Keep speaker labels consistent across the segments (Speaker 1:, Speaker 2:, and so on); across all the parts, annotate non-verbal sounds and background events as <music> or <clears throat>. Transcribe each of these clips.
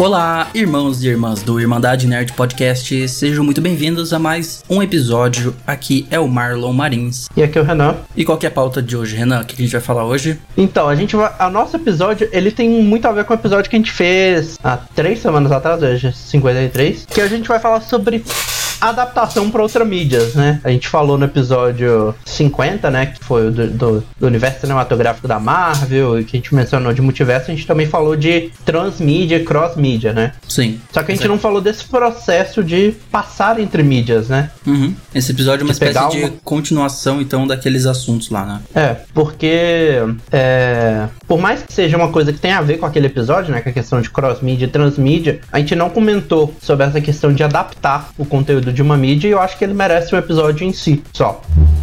Speaker 1: Olá, irmãos e irmãs do Irmandade Nerd Podcast, sejam muito bem-vindos a mais um episódio. Aqui é o Marlon Marins.
Speaker 2: E aqui é o Renan.
Speaker 1: E qual que é a pauta de hoje, Renan? O que a gente vai falar hoje?
Speaker 2: Então, a gente vai. A nosso episódio, ele tem muito a ver com o episódio que a gente fez há três semanas atrás, hoje 53, que a gente vai falar sobre adaptação para outras mídias, né? A gente falou no episódio 50, né? Que foi o do, do, do, universo cinematográfico da Marvel, que a gente mencionou de multiverso, a gente também falou de transmídia e cross-mídia, né?
Speaker 1: Sim.
Speaker 2: Só que a gente não falou desse processo de passar entre mídias, né?
Speaker 1: Uhum. Esse episódio é uma de espécie de uma... continuação, então, daqueles assuntos lá, né?
Speaker 2: É, porque é, por mais que seja uma coisa que tenha a ver com aquele episódio, né? Com a questão de cross-mídia e transmídia, a gente não comentou sobre essa questão de adaptar o conteúdo de uma mídia e eu acho que ele merece um episódio em si só.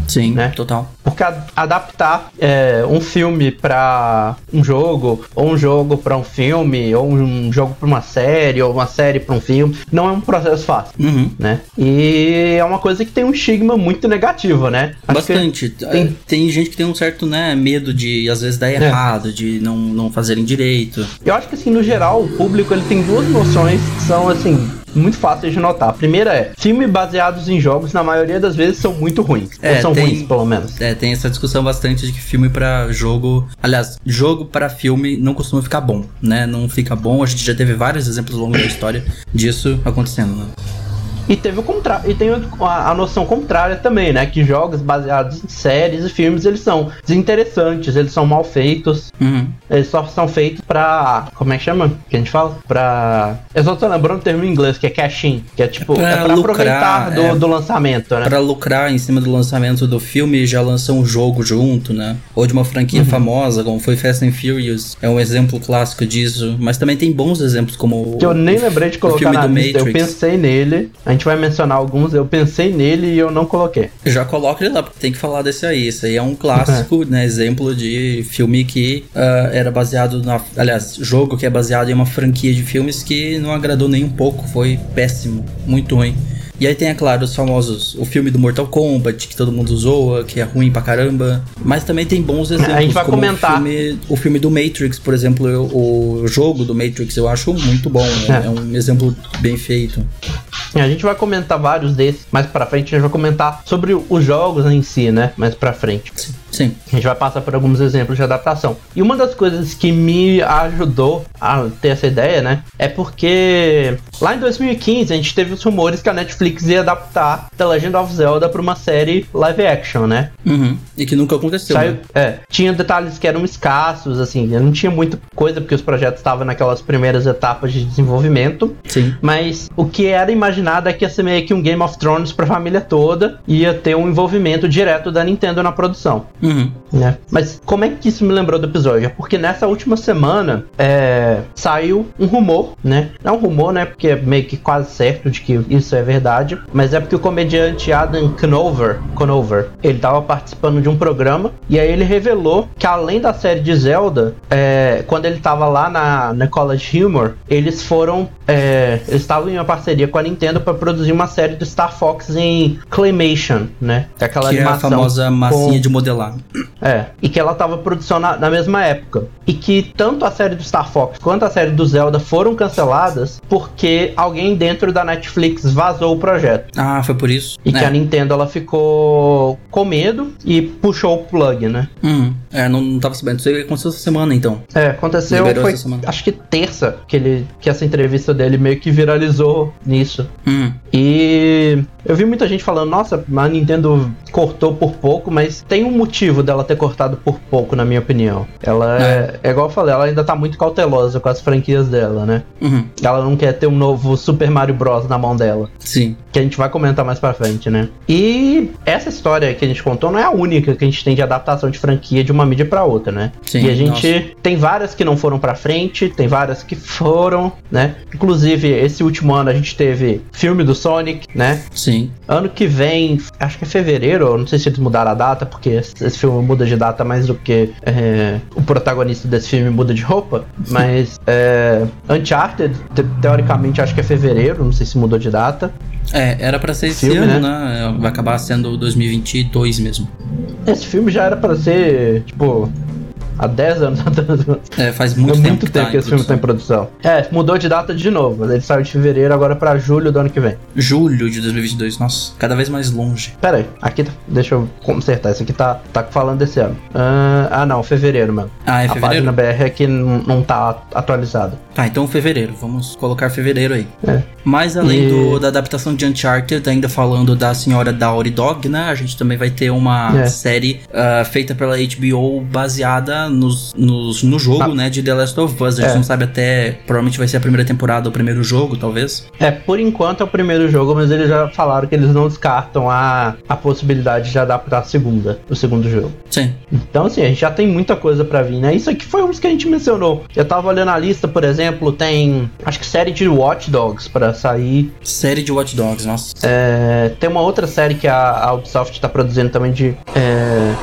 Speaker 1: Sim, né? total.
Speaker 2: Porque adaptar é, um filme para um jogo, ou um jogo para um filme, ou um jogo para uma série, ou uma série para um filme, não é um processo fácil,
Speaker 1: uhum.
Speaker 2: né? E é uma coisa que tem um estigma muito negativo, né?
Speaker 1: Acho Bastante. Tem... tem... gente que tem um certo né, medo de às vezes dar é. errado, é. de não, não fazerem direito.
Speaker 2: Eu acho que assim, no geral, o público ele tem duas noções que são assim muito fáceis de notar. A primeira é, filmes baseados em jogos, na maioria das vezes, são muito ruins.
Speaker 1: É,
Speaker 2: ou são
Speaker 1: tem,
Speaker 2: ruins, pelo menos.
Speaker 1: É, tem essa discussão bastante de que filme para jogo. Aliás, jogo para filme não costuma ficar bom, né? Não fica bom. A gente já teve vários exemplos ao longo da história disso acontecendo, né?
Speaker 2: E teve o contrário, e tem a, a, noção contrária também, né? Que jogos baseados em séries e filmes, eles são desinteressantes, eles são mal feitos.
Speaker 1: Uhum.
Speaker 2: Eles só são feitos pra. Como é que chama? Que a gente fala? Pra. Eu só tô lembrando o termo em inglês, que é cash-in, que é tipo. Pra é pra lucrar, aproveitar do, é, do lançamento, né?
Speaker 1: Pra lucrar em cima do lançamento do filme já lançou um jogo junto, né? Ou de uma franquia uhum. famosa, como foi Fast and Furious. É um exemplo clássico disso. Mas também tem bons exemplos, como.
Speaker 2: Que eu nem lembrei de colocar na lista. Eu pensei nele. A gente vai mencionar alguns, eu pensei nele e eu não coloquei.
Speaker 1: Já coloca ele lá, porque tem que falar desse aí. Esse aí é um clássico, <laughs> né? Exemplo de filme que uh, era baseado na. Aliás, jogo que é baseado em uma franquia de filmes que não agradou nem um pouco, foi péssimo, muito ruim. E aí tem, é claro, os famosos, o filme do Mortal Kombat, que todo mundo zoa, que é ruim pra caramba. Mas também tem bons exemplos.
Speaker 2: A gente vai comentar.
Speaker 1: O filme, o filme, do Matrix, por exemplo, eu, o jogo do Matrix eu acho muito bom. É. é um exemplo bem feito.
Speaker 2: A gente vai comentar vários desses mais pra frente. A gente vai comentar sobre os jogos em si, né? Mais pra frente.
Speaker 1: Sim.
Speaker 2: A gente vai passar por alguns exemplos de adaptação. E uma das coisas que me ajudou a ter essa ideia, né? É porque lá em 2015 a gente teve os rumores que a Netflix ia adaptar The Legend of Zelda pra uma série live action, né?
Speaker 1: Uhum. E que nunca aconteceu. Saiu, né?
Speaker 2: É. Tinha detalhes que eram escassos, assim. Não tinha muita coisa porque os projetos estavam naquelas primeiras etapas de desenvolvimento.
Speaker 1: Sim.
Speaker 2: Mas o que era imaginado é que ia ser meio que um Game of Thrones pra família toda. Ia ter um envolvimento direto da Nintendo na produção.
Speaker 1: Uhum.
Speaker 2: Né? Mas como é que isso me lembrou do episódio? É porque nessa última semana é, saiu um rumor, né? Não é um rumor, né? Porque é meio que quase certo de que isso é verdade. Mas é porque o comediante Adam Conover, Conover ele tava participando de um programa e aí ele revelou que além da série de Zelda, é, quando ele tava lá na, na College Humor, eles foram. É, eles estavam em uma parceria com a Nintendo para produzir uma série do Star Fox em Claymation, né?
Speaker 1: Aquela que animação é a famosa massinha com... de modelar.
Speaker 2: É, e que ela tava produção na, na, mesma época. E que tanto a série do Star Fox quanto a série do Zelda foram canceladas porque alguém dentro da Netflix vazou o projeto.
Speaker 1: Ah, foi por isso.
Speaker 2: E é. que a Nintendo ela ficou com medo e puxou o plug, né?
Speaker 1: Hum, é, não, não tava sabendo. Isso aconteceu essa semana então.
Speaker 2: É, aconteceu. foi, acho que terça que, ele, que essa entrevista dele meio que viralizou nisso.
Speaker 1: Hum.
Speaker 2: E eu vi muita gente falando, nossa, a Nintendo cortou por pouco, mas tem um motivo dela ter cortado por pouco, na minha opinião. Ela é, é, é igual eu falei, ela ainda tá muito cautelosa com as franquias dela, né?
Speaker 1: Uhum.
Speaker 2: Ela não quer ter um novo Super Mario Bros. na mão dela.
Speaker 1: Sim.
Speaker 2: Que a gente vai comentar mais pra frente, né? E essa história que a gente contou não é a única que a gente tem de adaptação de franquia de uma mídia para outra, né?
Speaker 1: Sim,
Speaker 2: e a gente nossa. tem várias que não foram para frente, tem várias que foram, né? Inclusive, esse último ano a gente teve filme do Sonic, né?
Speaker 1: Sim.
Speaker 2: Ano que vem, acho que é fevereiro, não sei se eles mudaram a data, porque esse filme muda de data mais do que é, o protagonista desse filme muda de roupa. Mas é, Uncharted, te teoricamente, acho que é fevereiro, não sei se mudou de data.
Speaker 1: É, era para ser esse filme, ano, né? né? Vai acabar sendo 2022 mesmo.
Speaker 2: Esse filme já era para ser, tipo, há 10 anos <laughs> atrás.
Speaker 1: É, faz muito
Speaker 2: é
Speaker 1: tempo
Speaker 2: muito
Speaker 1: que
Speaker 2: tempo
Speaker 1: tá
Speaker 2: que esse filme tá em produção. É, mudou de data de novo. Ele saiu de fevereiro agora pra julho do ano que vem.
Speaker 1: Julho de 2022, nossa, cada vez mais longe.
Speaker 2: Pera aí, aqui, tá- deixa eu consertar. Esse aqui tá, tá falando desse ano. Ah, ah, não, fevereiro, mano.
Speaker 1: Ah, é
Speaker 2: A
Speaker 1: fevereiro?
Speaker 2: página BR é que não não tá atualizada.
Speaker 1: Tá, então fevereiro, vamos colocar fevereiro aí.
Speaker 2: É.
Speaker 1: Mas além
Speaker 2: E-
Speaker 1: do- da adaptação de Uncharted, ainda falando da senhora Daughty Dog, né? A gente também vai ter uma
Speaker 2: É.
Speaker 1: série ah, feita pela HBO baseada nos, nos- no jogo,
Speaker 2: Ah.
Speaker 1: né? De The Last of Us. A gente
Speaker 2: É.
Speaker 1: não sabe até. Provavelmente vai ser a primeira temporada ou o primeiro jogo, talvez.
Speaker 2: É, por enquanto é o primeiro jogo, mas eles já falaram que eles não descartam a, a possibilidade de adaptar a segunda, o segundo jogo.
Speaker 1: Sim.
Speaker 2: Então, assim, a gente já tem muita coisa pra vir, né? Isso aqui foi um dos que a gente mencionou. Eu tava olhando a lista, por exemplo, tem acho que série de Watch Dogs pra sair.
Speaker 1: Série de Watch Dogs, nossa.
Speaker 2: É, tem uma outra série que a, a Ubisoft tá produzindo também de. é,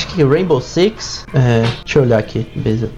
Speaker 2: Acho que Rainbow Six. É, deixa eu olhar aqui. beleza.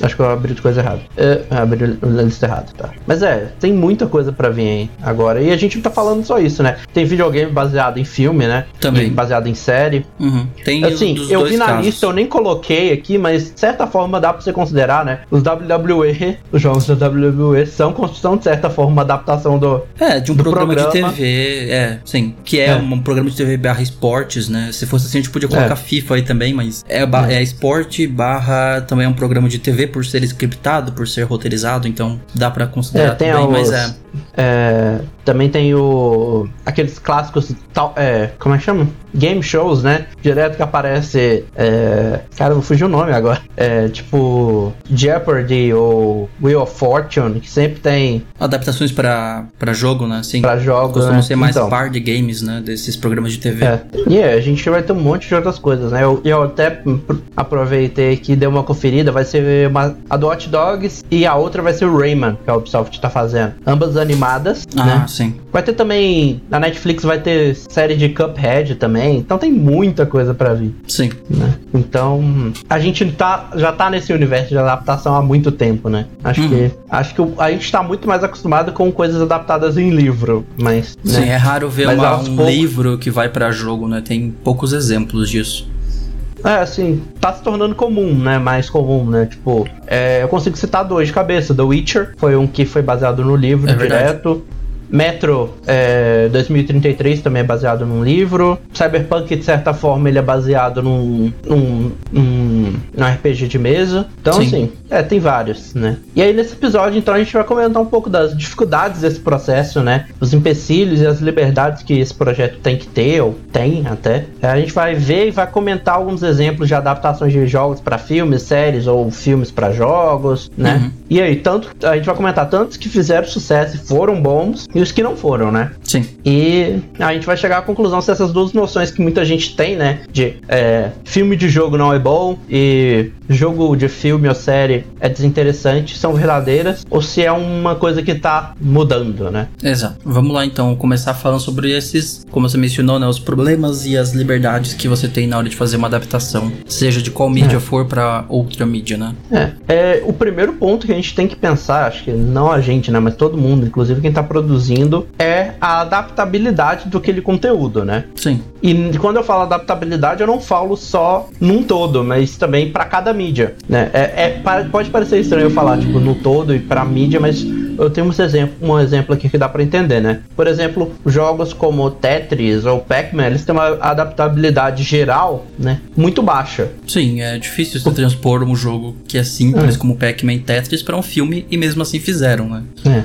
Speaker 2: Acho que eu abri coisa errada. É, abri a lista errada, tá. Mas é, tem muita coisa pra vir aí agora. E a gente não tá falando só isso, né? Tem videogame baseado em filme, né?
Speaker 1: Também.
Speaker 2: E baseado em série.
Speaker 1: Uhum. Tem
Speaker 2: Assim, eu vi na
Speaker 1: casos.
Speaker 2: lista, eu nem coloquei aqui, mas de certa forma dá pra você considerar, né? Os WWE, os jogos da WWE são, são de certa forma uma adaptação do.
Speaker 1: É, de um programa,
Speaker 2: programa.
Speaker 1: de TV, é, sim. Que é,
Speaker 2: É.
Speaker 1: um programa de TV barra esportes, né? Se fosse assim, a gente podia colocar
Speaker 2: É.
Speaker 1: FIFA aí também, mas é,
Speaker 2: É.
Speaker 1: esporte barra também é um programa de TV por ser scriptado, por ser roteirizado, então dá pra considerar
Speaker 2: É,
Speaker 1: também, mas
Speaker 2: os-
Speaker 1: é.
Speaker 2: É, também tem o. aqueles clássicos. Tal, é, como é que chama? Game shows, né? Direto que aparece. É, cara, vou fugir o nome agora. É, tipo. Jeopardy ou Wheel of Fortune, que sempre tem
Speaker 1: Adaptações pra, pra jogo, né? Sim.
Speaker 2: pra jogos.
Speaker 1: Costumam
Speaker 2: né?
Speaker 1: ser mais
Speaker 2: Então,
Speaker 1: par de games, né? Desses programas de TV.
Speaker 2: É. E é, a gente vai ter um monte de outras coisas, né? Eu, eu até pr- aproveitei que dei uma conferida, vai ser uma, a do Hot Dogs e a outra vai ser o Rayman, que a Ubisoft tá fazendo. Ambas animadas,
Speaker 1: Ah,
Speaker 2: né?
Speaker 1: sim.
Speaker 2: Vai ter também, na Netflix vai ter série de Cuphead também, então tem muita coisa pra vir,
Speaker 1: Sim.
Speaker 2: né? Então, a gente tá, já tá nesse universo de adaptação há muito tempo, né? Acho
Speaker 1: Uhum.
Speaker 2: que acho que a gente tá muito mais acostumado com coisas adaptadas em livro, mas né?
Speaker 1: Sim, é raro ver uma- um
Speaker 2: poucos-
Speaker 1: livro que vai pra jogo, né? Tem poucos exemplos disso.
Speaker 2: É, assim, tá se tornando comum, né? Mais comum, né? Tipo, é, eu consigo citar dois de cabeça. The Witcher foi um que foi baseado no livro
Speaker 1: É verdade.
Speaker 2: Metro é, 2033 também é baseado num livro. Cyberpunk, de certa forma, ele é baseado num, num, num, num RPG de mesa. Então,
Speaker 1: Sim.
Speaker 2: assim, é, tem vários, né? E aí, nesse episódio, então, a gente vai comentar um pouco das dificuldades desse processo, né? Os empecilhos e as liberdades que esse projeto tem que ter, ou tem até. É, A gente vai ver e vai comentar alguns exemplos de adaptações de jogos para filmes, séries ou filmes para jogos, né?
Speaker 1: Uhum.
Speaker 2: E aí, tanto a gente vai comentar tantos que fizeram sucesso e foram bons e os que não foram, né?
Speaker 1: Sim.
Speaker 2: E a gente vai chegar à conclusão se essas duas noções que muita gente tem, né? De é, filme de jogo não é bom e jogo de filme ou série é desinteressante, são verdadeiras, ou se é uma coisa que tá mudando, né?
Speaker 1: Exato. Vamos lá então começar falando sobre esses, como você mencionou, né, os problemas e as liberdades que você tem na hora de fazer uma adaptação, seja de qual mídia
Speaker 2: É.
Speaker 1: for pra outra mídia, né?
Speaker 2: É, é, o primeiro ponto que a gente tem que pensar, acho que não a gente, né, mas todo mundo, inclusive quem tá produzindo, é a adaptabilidade do aquele conteúdo, né?
Speaker 1: Sim.
Speaker 2: E quando eu falo adaptabilidade, eu não falo só num todo, mas também pra cada mídia, né? É, é- pode parecer estranho eu falar, tipo, no todo e pra mídia, mas eu tenho um exemplo, um exemplo aqui que dá pra entender, né? Por exemplo, jogos como Tetris ou Pac-Man, eles têm uma adaptabilidade geral, né? Muito baixa.
Speaker 1: Sim, é difícil você transpor um jogo que é simples como Pac-Man e Tetris pra um filme e mesmo assim fizeram, né?
Speaker 2: É.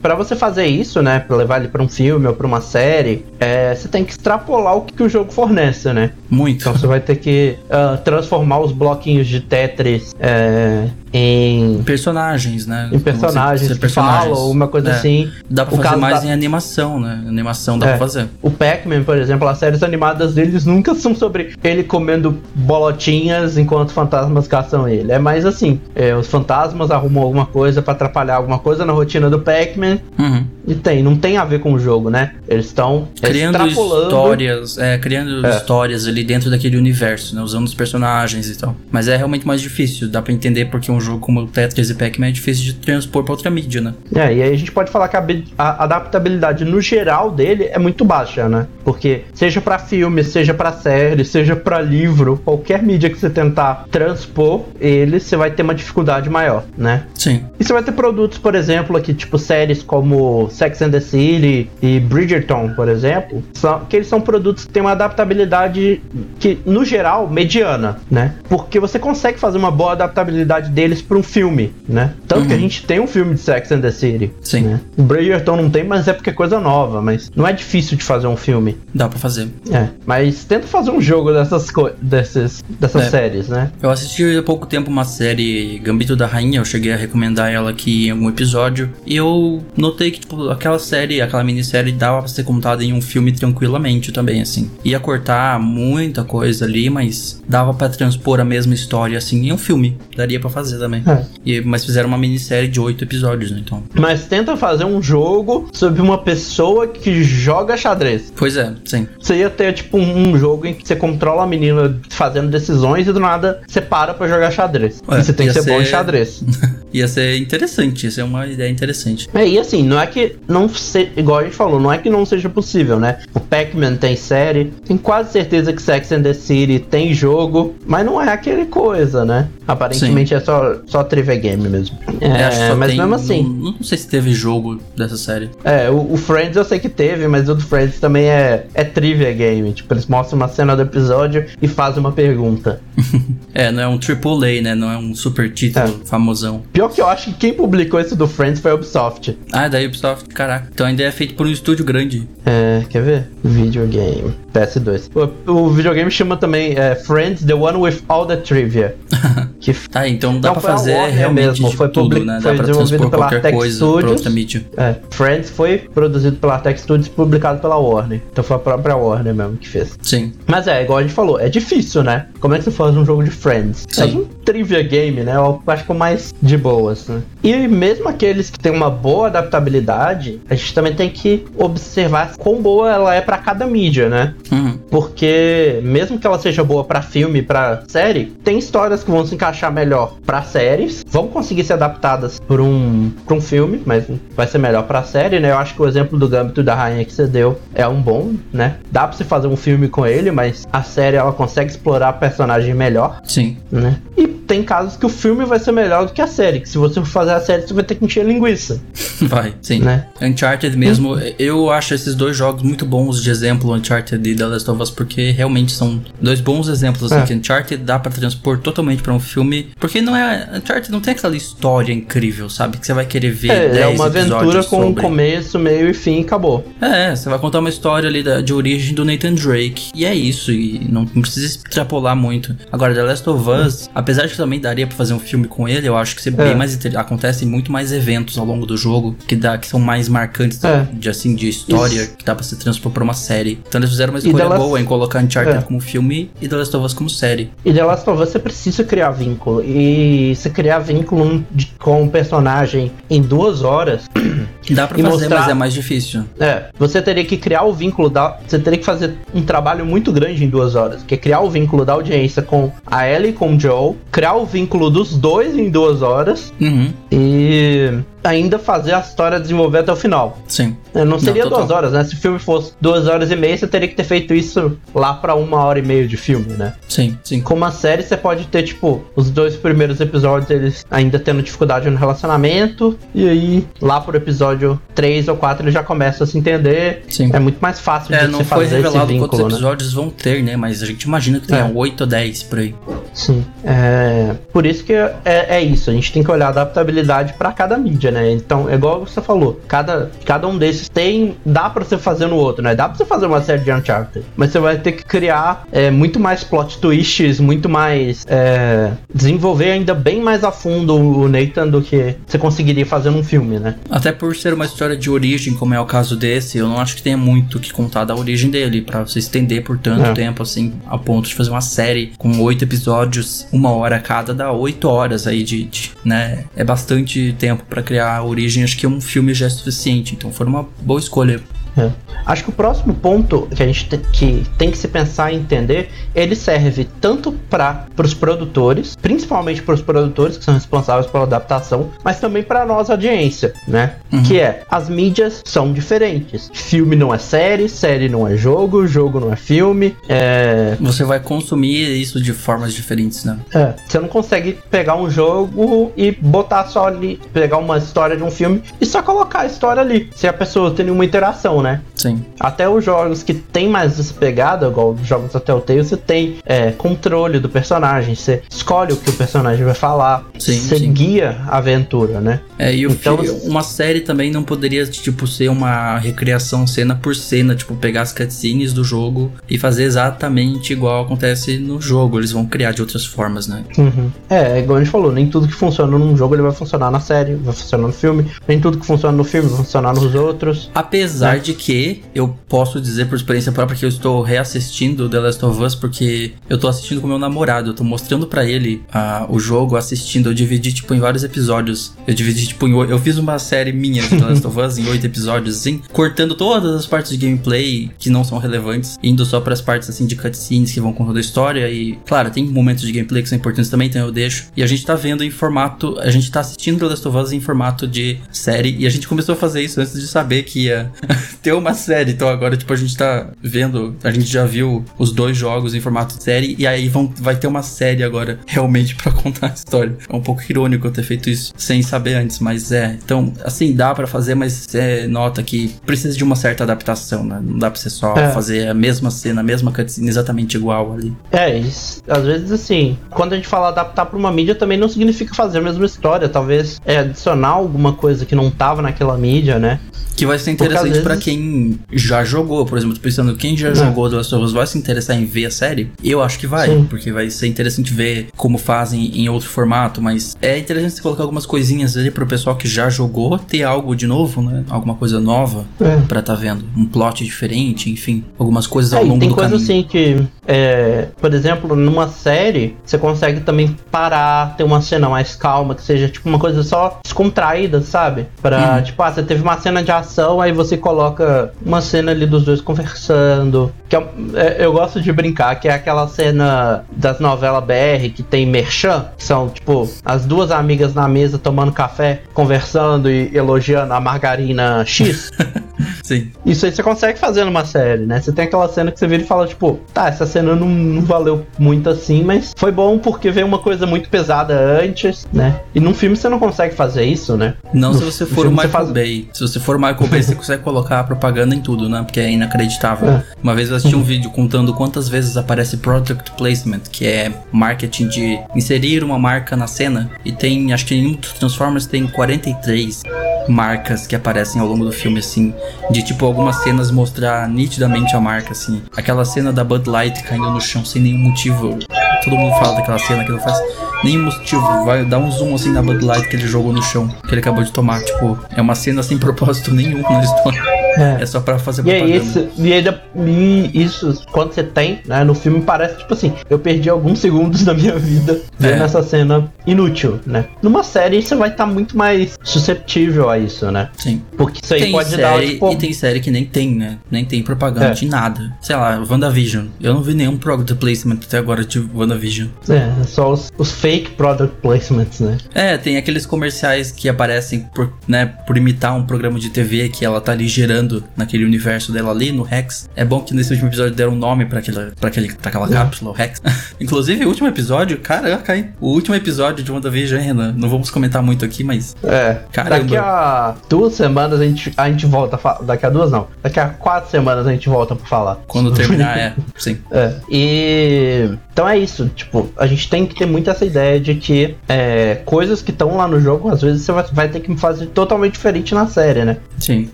Speaker 2: Pra você fazer isso, né, pra levar ele pra um filme ou pra uma série, é, você tem que extrapolar o que, que o jogo fornece, né?
Speaker 1: Muito.
Speaker 2: Então você vai ter que ah, transformar os bloquinhos de Tetris é, em,
Speaker 1: Personagens, né?
Speaker 2: em personagens
Speaker 1: Ser
Speaker 2: que ou uma coisa
Speaker 1: É.
Speaker 2: assim.
Speaker 1: Dá pra
Speaker 2: O
Speaker 1: fazer mais
Speaker 2: da-
Speaker 1: em animação, né? Animação dá
Speaker 2: É.
Speaker 1: pra fazer.
Speaker 2: O Pac-Man, por exemplo, as séries animadas deles nunca são sobre ele comendo bolotinhas enquanto fantasmas caçam ele. É mais assim, é, os fantasmas arrumam alguma coisa pra atrapalhar alguma coisa na rotina do Pac-Man
Speaker 1: Uhum.
Speaker 2: E tem, não tem a ver com o jogo, né? Eles estão
Speaker 1: criando histórias, é, criando é. histórias ali dentro daquele universo, né? Usando os personagens e tal. Mas é realmente mais difícil, dá para entender porque um jogo como Tetris e Pac-Man é difícil de transpor para outra mídia, né?
Speaker 2: É, e aí a gente pode falar que a, a adaptabilidade no geral dele é muito baixa, né? Porque seja para filme, seja para série, seja para livro, qualquer mídia que você tentar transpor ele, você vai ter uma dificuldade maior, né?
Speaker 1: Sim.
Speaker 2: E você vai ter produtos, por exemplo, aqui, tipo séries como Sex and the City e Bridgerton, por exemplo, são, que eles são produtos que têm uma adaptabilidade que, no geral, mediana, né? Porque você consegue fazer uma boa adaptabilidade deles para um filme, né? Tanto uhum. que a uhum. gente tem um filme de Sex and the City.
Speaker 1: Sim.
Speaker 2: Né? O Bridgerton não tem, mas é porque é coisa nova, mas não é difícil de fazer um filme.
Speaker 1: Dá para fazer.
Speaker 2: É, mas tenta fazer um jogo dessas desses, dessas é. séries, né?
Speaker 1: Eu assisti há pouco tempo uma série Gambito da Rainha, eu cheguei a recomendar ela aqui em algum episódio, e eu notei que, tipo, aquela série, aquela minissérie dava pra ser contada em um filme tranquilamente também, assim. Ia cortar muita coisa ali, mas dava para transpor a mesma história, assim, em um filme. Daria para fazer também. É. E, mas fizeram uma minissérie de oito episódios, né, então.
Speaker 2: Mas tenta fazer um jogo sobre uma pessoa que joga xadrez.
Speaker 1: Pois é, sim.
Speaker 2: Você ia ter, tipo, um jogo em que você controla a menina fazendo decisões e do nada você para pra jogar xadrez. Ué, e você tem que ser, ser bom em xadrez. <laughs>
Speaker 1: ia ser interessante, ia ser uma ideia interessante.
Speaker 2: É, e assim, não é que não se, igual a gente falou, não é que não seja possível, né? O Pac-Man tem série, tem quase certeza que Sex and the City tem jogo, mas não é aquele coisa, né? Aparentemente Sim. é só, só trivia game mesmo.
Speaker 1: É, mas tem, mesmo assim. Não, não, sei se teve jogo dessa série.
Speaker 2: É, o, o, Friends eu sei que teve, mas o do Friends também é, é trivia game. Tipo, eles mostram uma cena do episódio e fazem uma pergunta. <laughs>
Speaker 1: é, não é um AAA, né? Não é um super título é. famosão.
Speaker 2: Pior que eu acho que quem publicou esse do Friends foi a Ubisoft.
Speaker 1: Ah, da Ubisoft, caraca. Então ainda é feito por um estúdio grande.
Speaker 2: É, quer ver? Videogame. PS2. O, o videogame chama também é, Friends, The One with All the Trivia. <laughs>
Speaker 1: que... Tá, então dá não, pra fazer realmente mesmo. Foi, tudo, né?
Speaker 2: foi desenvolvido pela Tech Studios.
Speaker 1: mídia.
Speaker 2: É, Friends foi produzido pela Tech Studios e publicado pela Warner. Então foi a própria Warner mesmo que fez.
Speaker 1: Sim.
Speaker 2: Mas é, igual a gente falou, é difícil, né? Como é que você faz um jogo de Friends? Sim. Faz um trivia game, né? Eu acho que é o mais de boas, né? E mesmo aqueles que têm uma boa adaptabilidade, a gente também tem que observar quão boa ela é para cada mídia, né?
Speaker 1: Uhum.
Speaker 2: Porque mesmo que ela seja boa para filme, para série, tem histórias que vão se encaixar melhor para séries, vão conseguir ser adaptadas por um, por um filme, mas vai ser melhor para série, né? Eu acho que o exemplo do Gambito da Rainha que você deu é um bom, né? Dá para você fazer um filme com ele, mas a série ela consegue explorar a personagem melhor.
Speaker 1: Sim.
Speaker 2: Né? E tem casos que o filme vai ser melhor do que a série, que se você for fazer a série, você vai ter que encher linguiça. <laughs>
Speaker 1: Vai, sim. Né? Uncharted mesmo, hum. eu acho esses dois jogos muito bons de exemplo, Uncharted e The Last of Us, porque realmente são dois bons exemplos, assim, é. que Uncharted dá para transpor totalmente para um filme, porque não é, Uncharted não tem aquela história incrível, sabe, que você vai querer ver
Speaker 2: é, é uma aventura com um começo, meio e fim e acabou.
Speaker 1: É, você vai contar uma história ali da, de origem do Nathan Drake, e é isso, e não, não precisa extrapolar muito. Agora, The Last of Us, apesar de que também daria para fazer um filme com ele, eu acho que você é. Bem mais acontecem muito mais eventos ao longo do jogo que dá que são mais marcantes é. de assim de história Isso. que dá para se transpor para uma série. Então eles fizeram uma escolha boa em colocar Uncharted é. como filme e The Last of Us como série.
Speaker 2: E The Last of Us você precisa criar vínculo e se criar vínculo com um personagem em duas horas <clears throat>
Speaker 1: dá para fazer, mostrar... mas é mais difícil.
Speaker 2: É, você teria que criar o vínculo da, você teria que fazer um trabalho muito grande em duas horas, que é criar o vínculo da audiência com a Ellie e com o Joel, criar o vínculo dos dois em duas horas
Speaker 1: uhum.
Speaker 2: e ainda fazer a história desenvolver até o final.
Speaker 1: Sim.
Speaker 2: Não seria não, duas horas, né? Se o filme fosse duas horas e meia, você teria que ter feito isso lá para uma hora e meia de filme, né?
Speaker 1: Sim, sim.
Speaker 2: Com uma série, você pode ter, tipo, os dois primeiros episódios, eles ainda tendo dificuldade no relacionamento, e aí, lá pro episódio 3 ou 4, ele já começa a se entender.
Speaker 1: Sim.
Speaker 2: É muito mais fácil
Speaker 1: é,
Speaker 2: de
Speaker 1: você
Speaker 2: fazer esse vínculo,
Speaker 1: não foi revelado quantos episódios vão ter, né? Mas a gente imagina que tenha é. 8 ou 10 por aí.
Speaker 2: Sim. É... Por isso que é, é isso, a gente tem que olhar a adaptabilidade para cada mídia, né? Então, é igual você falou, cada, cada um desses tem. dá para você fazer no outro, né? Dá pra você fazer uma série de Uncharted, mas você vai ter que criar é, muito mais plot twists, muito mais. É, desenvolver ainda bem mais a fundo o Nathan do que você conseguiria fazer num filme, né?
Speaker 1: Até por ser uma história de origem, como é o caso desse, eu não acho que tenha muito que contar da origem dele, para você estender por tanto é. tempo, assim, a ponto de fazer uma série com oito episódios, uma hora cada, dá oito horas aí de, de né? É bastante tempo para criar criar origem, acho que um filme já é suficiente. Então foi uma boa escolha.
Speaker 2: É. Acho que o próximo ponto que a gente tem que, tem que se pensar e entender, ele serve tanto para os produtores, principalmente para os produtores que são responsáveis pela adaptação, mas também para nós audiência, né? Uhum. Que é as mídias são diferentes. Filme não é série, série não é jogo, jogo não é filme. É...
Speaker 1: Você vai consumir isso de formas diferentes, né?
Speaker 2: É. Você não consegue pegar um jogo e botar só ali, pegar uma história de um filme e só colocar a história ali, se a pessoa tem nenhuma interação, né?
Speaker 1: Sim.
Speaker 2: Até os jogos que tem mais essa pegada, igual os jogos até o Telltale, você tem é, controle do personagem, você escolhe o que o personagem vai falar, sim, você sim. guia a aventura, né?
Speaker 1: É, e então, uma série também não poderia, tipo, ser uma recriação cena por cena, tipo, pegar as cutscenes do jogo e fazer exatamente igual acontece no jogo. Eles vão criar de outras formas, né?
Speaker 2: Uhum. É, igual a gente falou, nem tudo que funciona num jogo ele vai funcionar na série, vai funcionar no filme, nem tudo que funciona no filme vai funcionar nos outros.
Speaker 1: Apesar né? de que eu posso dizer por experiência própria que eu estou reassistindo The Last of Us porque eu tô assistindo com meu namorado, eu tô mostrando para ele uh, o jogo, assistindo, eu dividi tipo em vários episódios. Eu dividi tipo em eu fiz uma série minha de The Last of Us em oito episódios assim, cortando todas as partes de gameplay que não são relevantes, indo só para as partes assim de cutscenes que vão contando a história e, claro, tem momentos de gameplay que são importantes também, então eu deixo. E a gente tá vendo em formato, a gente tá assistindo The Last of Us em formato de série e a gente começou a fazer isso antes de saber que ia <laughs> ter uma série. Então agora, tipo, a gente tá vendo, a gente já viu os dois jogos em formato de série e aí vão, vai ter uma série agora realmente <laughs> para contar a história. É um pouco irônico eu ter feito isso sem saber antes, mas é. Então, assim, dá para fazer, mas você nota que precisa de uma certa adaptação, né? Não dá pra você só é. fazer a mesma cena, a mesma cutscene exatamente igual ali.
Speaker 2: É, isso, às vezes assim, quando a gente fala adaptar pra uma mídia também não significa fazer a mesma história, talvez é adicionar alguma coisa que não tava naquela mídia, né?
Speaker 1: Que vai ser interessante vezes... para quem já jogou, por exemplo, tô pensando, quem já é. jogou The Last of Us vai se interessar em ver a série? Eu acho que vai, Sim. porque vai ser interessante ver como fazem em outro formato, mas é interessante você colocar algumas coisinhas ali pro pessoal que já jogou ter algo de novo, né? Alguma coisa nova é. pra tá vendo. Um plot diferente, enfim, algumas coisas ao é, longo
Speaker 2: tem
Speaker 1: do
Speaker 2: coisa
Speaker 1: caminho.
Speaker 2: assim que, é, por exemplo, numa série, você consegue também parar, ter uma cena mais calma, que seja tipo uma coisa só descontraída, sabe? Pra, hum. tipo, ah, você teve uma cena de ação, aí você coloca uma cena ali dos dois conversando. Que é, é, eu gosto de brincar, que é aquela cena das novelas BR que tem merchan, que são, tipo, as duas amigas na mesa tomando café, conversando e elogiando a margarina X. <laughs> <laughs>
Speaker 1: Sim.
Speaker 2: Isso aí você consegue fazer numa série, né? Você tem aquela cena que você vira e fala, tipo, tá, essa cena não, não valeu muito assim, mas foi bom porque veio uma coisa muito pesada antes, né? E num filme você não consegue fazer isso, né?
Speaker 1: Não no, se você for o Michael faz... Bay. Se você for o Michael Bay, você <laughs> consegue colocar propaganda em tudo, né? Porque é inacreditável. É. Uma vez eu assisti um vídeo contando quantas vezes aparece product placement, que é marketing de inserir uma marca na cena. E tem, acho que em Transformers tem 43 marcas que aparecem ao longo do filme, assim, de tipo algumas cenas mostrar nitidamente a marca, assim. Aquela cena da Bud Light caindo no chão sem nenhum motivo. Todo mundo fala daquela cena que não faz nenhum motivo. Vai dar um zoom assim na Bud Light que ele jogou no chão, que ele acabou de tomar. Tipo, é uma cena sem propósito <laughs> nenhum na história. É. é só pra fazer
Speaker 2: propaganda. E, isso, e, ainda, e isso, quando você tem, né, no filme parece tipo assim, eu perdi alguns segundos <laughs> da minha vida vendo é. essa cena inútil, né? Numa série você vai estar tá muito mais susceptível a isso, né?
Speaker 1: Sim.
Speaker 2: Porque isso aí
Speaker 1: tem
Speaker 2: pode
Speaker 1: série,
Speaker 2: dar, tipo...
Speaker 1: E tem série que nem tem, né? Nem tem propaganda é. de nada. Sei lá, WandaVision. Eu não vi nenhum product placement até agora de WandaVision.
Speaker 2: É, só os, os fake product placements, né?
Speaker 1: É, tem aqueles comerciais que aparecem por, né, por imitar um programa de TV que ela tá ali gerando naquele universo dela ali, no Rex. É bom que nesse último episódio deram um nome pra, aquela, pra, aquele, pra aquela cápsula, o Rex. <laughs> Inclusive, o último episódio, caraca, hein? O último episódio de WandaVision, Renan. Não vamos comentar muito aqui, mas.
Speaker 2: É. Caramba. Daqui a duas semanas a gente, a gente volta. Daqui a duas não. Daqui a quatro semanas a gente volta pra falar.
Speaker 1: Quando <laughs> terminar, é. Sim. <laughs>
Speaker 2: É. E. Então é isso. Tipo, a gente tem que ter muito essa ideia de que é, coisas que estão lá no jogo, às vezes você vai, vai ter que fazer totalmente diferente na série, né?
Speaker 1: Sim.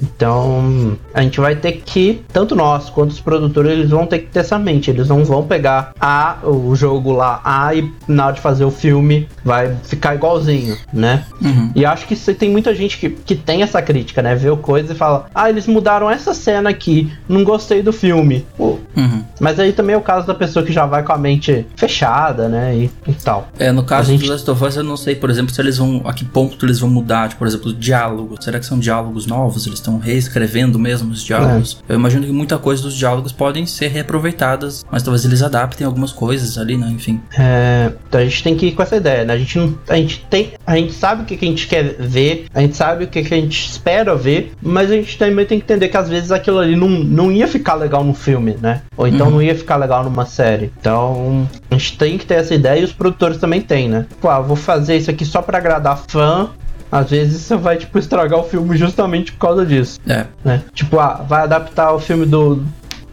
Speaker 2: Então Então, a gente vai ter que, tanto nós quanto os produtores, eles vão ter que ter essa mente. Eles não vão pegar a, o jogo lá A e na hora de fazer o filme vai ficar igualzinho, né? Uhum. E acho que tem muita gente que, que tem essa crítica, né? Vê o coisa e fala: Ah, eles mudaram essa cena aqui, não gostei do filme. Pô, uhum. Mas aí também é o caso da pessoa que já vai com a mente fechada, né? E, e tal.
Speaker 1: É, no caso gente... do Last of Us, eu não sei, por exemplo, se eles vão. A que ponto eles vão mudar, tipo, por exemplo, diálogo. Será que são diálogos novos? Eles estão reescrevendo mesmo os diálogos? É. Eu imagino que muita coisa dos diálogos podem ser reaproveitadas, mas talvez eles adaptem algumas coisas ali, né? Enfim.
Speaker 2: É, então a gente tem que ir com essa ideia, né? A gente não. A gente tem. A gente sabe o que, que a gente quer ver, a gente sabe o que, que a gente espera ver, mas a gente também tem que entender que às vezes aquilo ali não, não ia ficar legal no filme, né? Ou então uhum. não ia ficar legal numa série. Então a gente tem que ter essa ideia e os produtores também têm, né? Pô, ah, vou fazer isso aqui só para agradar fã, às vezes você vai, tipo, estragar o filme justamente por causa disso. É. Né? Tipo, ah, vai adaptar o filme do.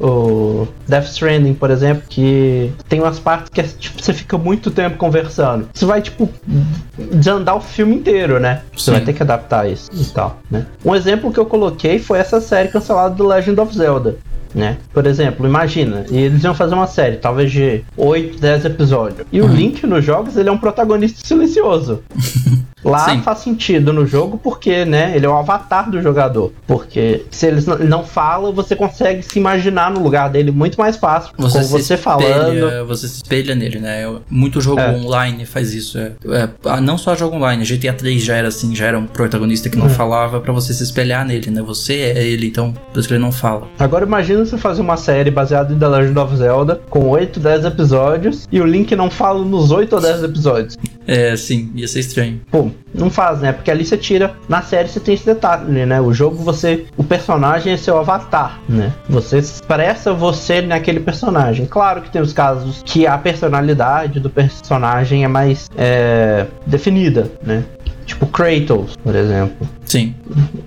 Speaker 2: O Death Stranding, por exemplo, que tem umas partes que é, tipo, você fica muito tempo conversando. Você vai, tipo, desandar o filme inteiro, né? Você Sim. vai ter que adaptar isso e tal, né? Um exemplo que eu coloquei foi essa série cancelada do Legend of Zelda né? Por exemplo, imagina, eles iam fazer uma série, talvez de 8, 10 episódios. E uhum. o Link nos jogos, ele é um protagonista silencioso. <laughs> Lá Sim. faz sentido no jogo porque, né, ele é o avatar do jogador. Porque se eles não falam, você consegue se imaginar no lugar dele muito mais fácil.
Speaker 1: Você, você espelha, falando. Você se espelha nele, né? Muito jogo é. online faz isso. É, é, ah, não só jogo online, GTA 3 já era assim, já era um protagonista que não é. falava para você se espelhar nele, né? Você é ele, então por isso que ele não fala.
Speaker 2: Agora imagina você fazer uma série baseada em The Legend of Zelda com 8, 10 episódios e o Link não fala nos 8 ou 10 episódios.
Speaker 1: É, sim, ia ser estranho.
Speaker 2: Pô, não faz, né? Porque ali você tira. Na série você tem esse detalhe, né? O jogo você. O personagem é seu avatar, né? Você expressa você naquele personagem. Claro que tem os casos que a personalidade do personagem é mais é, definida, né? Tipo Kratos, por exemplo.
Speaker 1: Sim.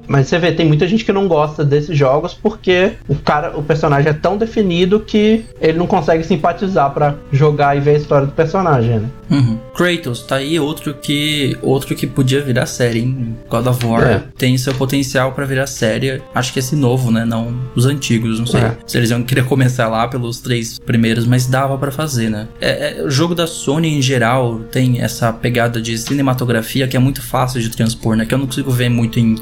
Speaker 2: Mas você vê, tem muita gente que não gosta desses jogos porque o cara, o personagem é tão definido que ele não consegue simpatizar para jogar e ver a história do personagem, né?
Speaker 1: Uhum. Kratos, tá aí outro que outro que podia virar série, hein? God of War é. tem seu potencial para virar série. Acho que esse novo, né? Não os antigos, não sei é. se eles iam querer <laughs> começar lá pelos três primeiros, mas dava para fazer, né? É, é, o jogo da Sony em geral tem essa pegada de cinematografia que é muito fácil de transpor, né? Que eu não consigo ver muito em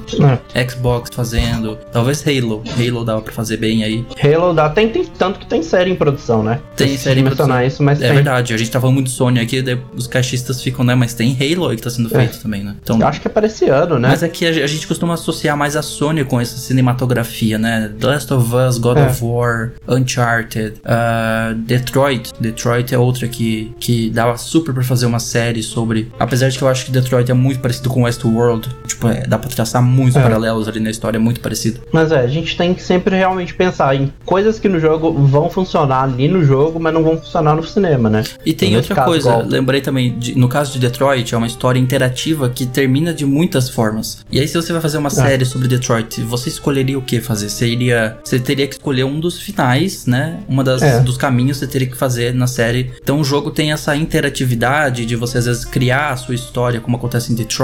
Speaker 1: é. Xbox fazendo. Talvez Halo. Halo dava pra fazer bem aí.
Speaker 2: Halo dá. Tem, tem tanto que tem série em produção, né?
Speaker 1: Tem série em produção. Isso, mas é tem. verdade. A gente tava muito Sony aqui, os caixistas ficam, né? Mas tem Halo aí que tá sendo é. feito também, né?
Speaker 2: Então, Eu acho que é para esse ano, né?
Speaker 1: Mas aqui a, a, gente costuma associar mais a Sony com essa cinematografia, né? The Last of Us, God é. of War, Uncharted, uh, Detroit. Detroit é outra que, que dava super pra fazer uma série sobre. Apesar de que eu acho que Detroit é muito parecido com Westworld. Tipo, é, dá pra traçar muitos é. paralelos ali na história, é muito parecido.
Speaker 2: Mas é, a gente tem que sempre realmente pensar em coisas que no jogo vão funcionar ali no jogo, mas não vão funcionar no cinema, né?
Speaker 1: E tem outra caso, coisa, igual... lembrei também, de, no caso de Detroit, é uma história interativa que termina de muitas formas. E aí, se você vai fazer uma é. série sobre Detroit, você escolheria o que fazer? Você iria. Você teria que escolher um dos finais, né? Uma das é. dos caminhos você teria que fazer na série. Então o jogo tem essa interatividade de você às vezes criar a sua história, como acontece em Detroit,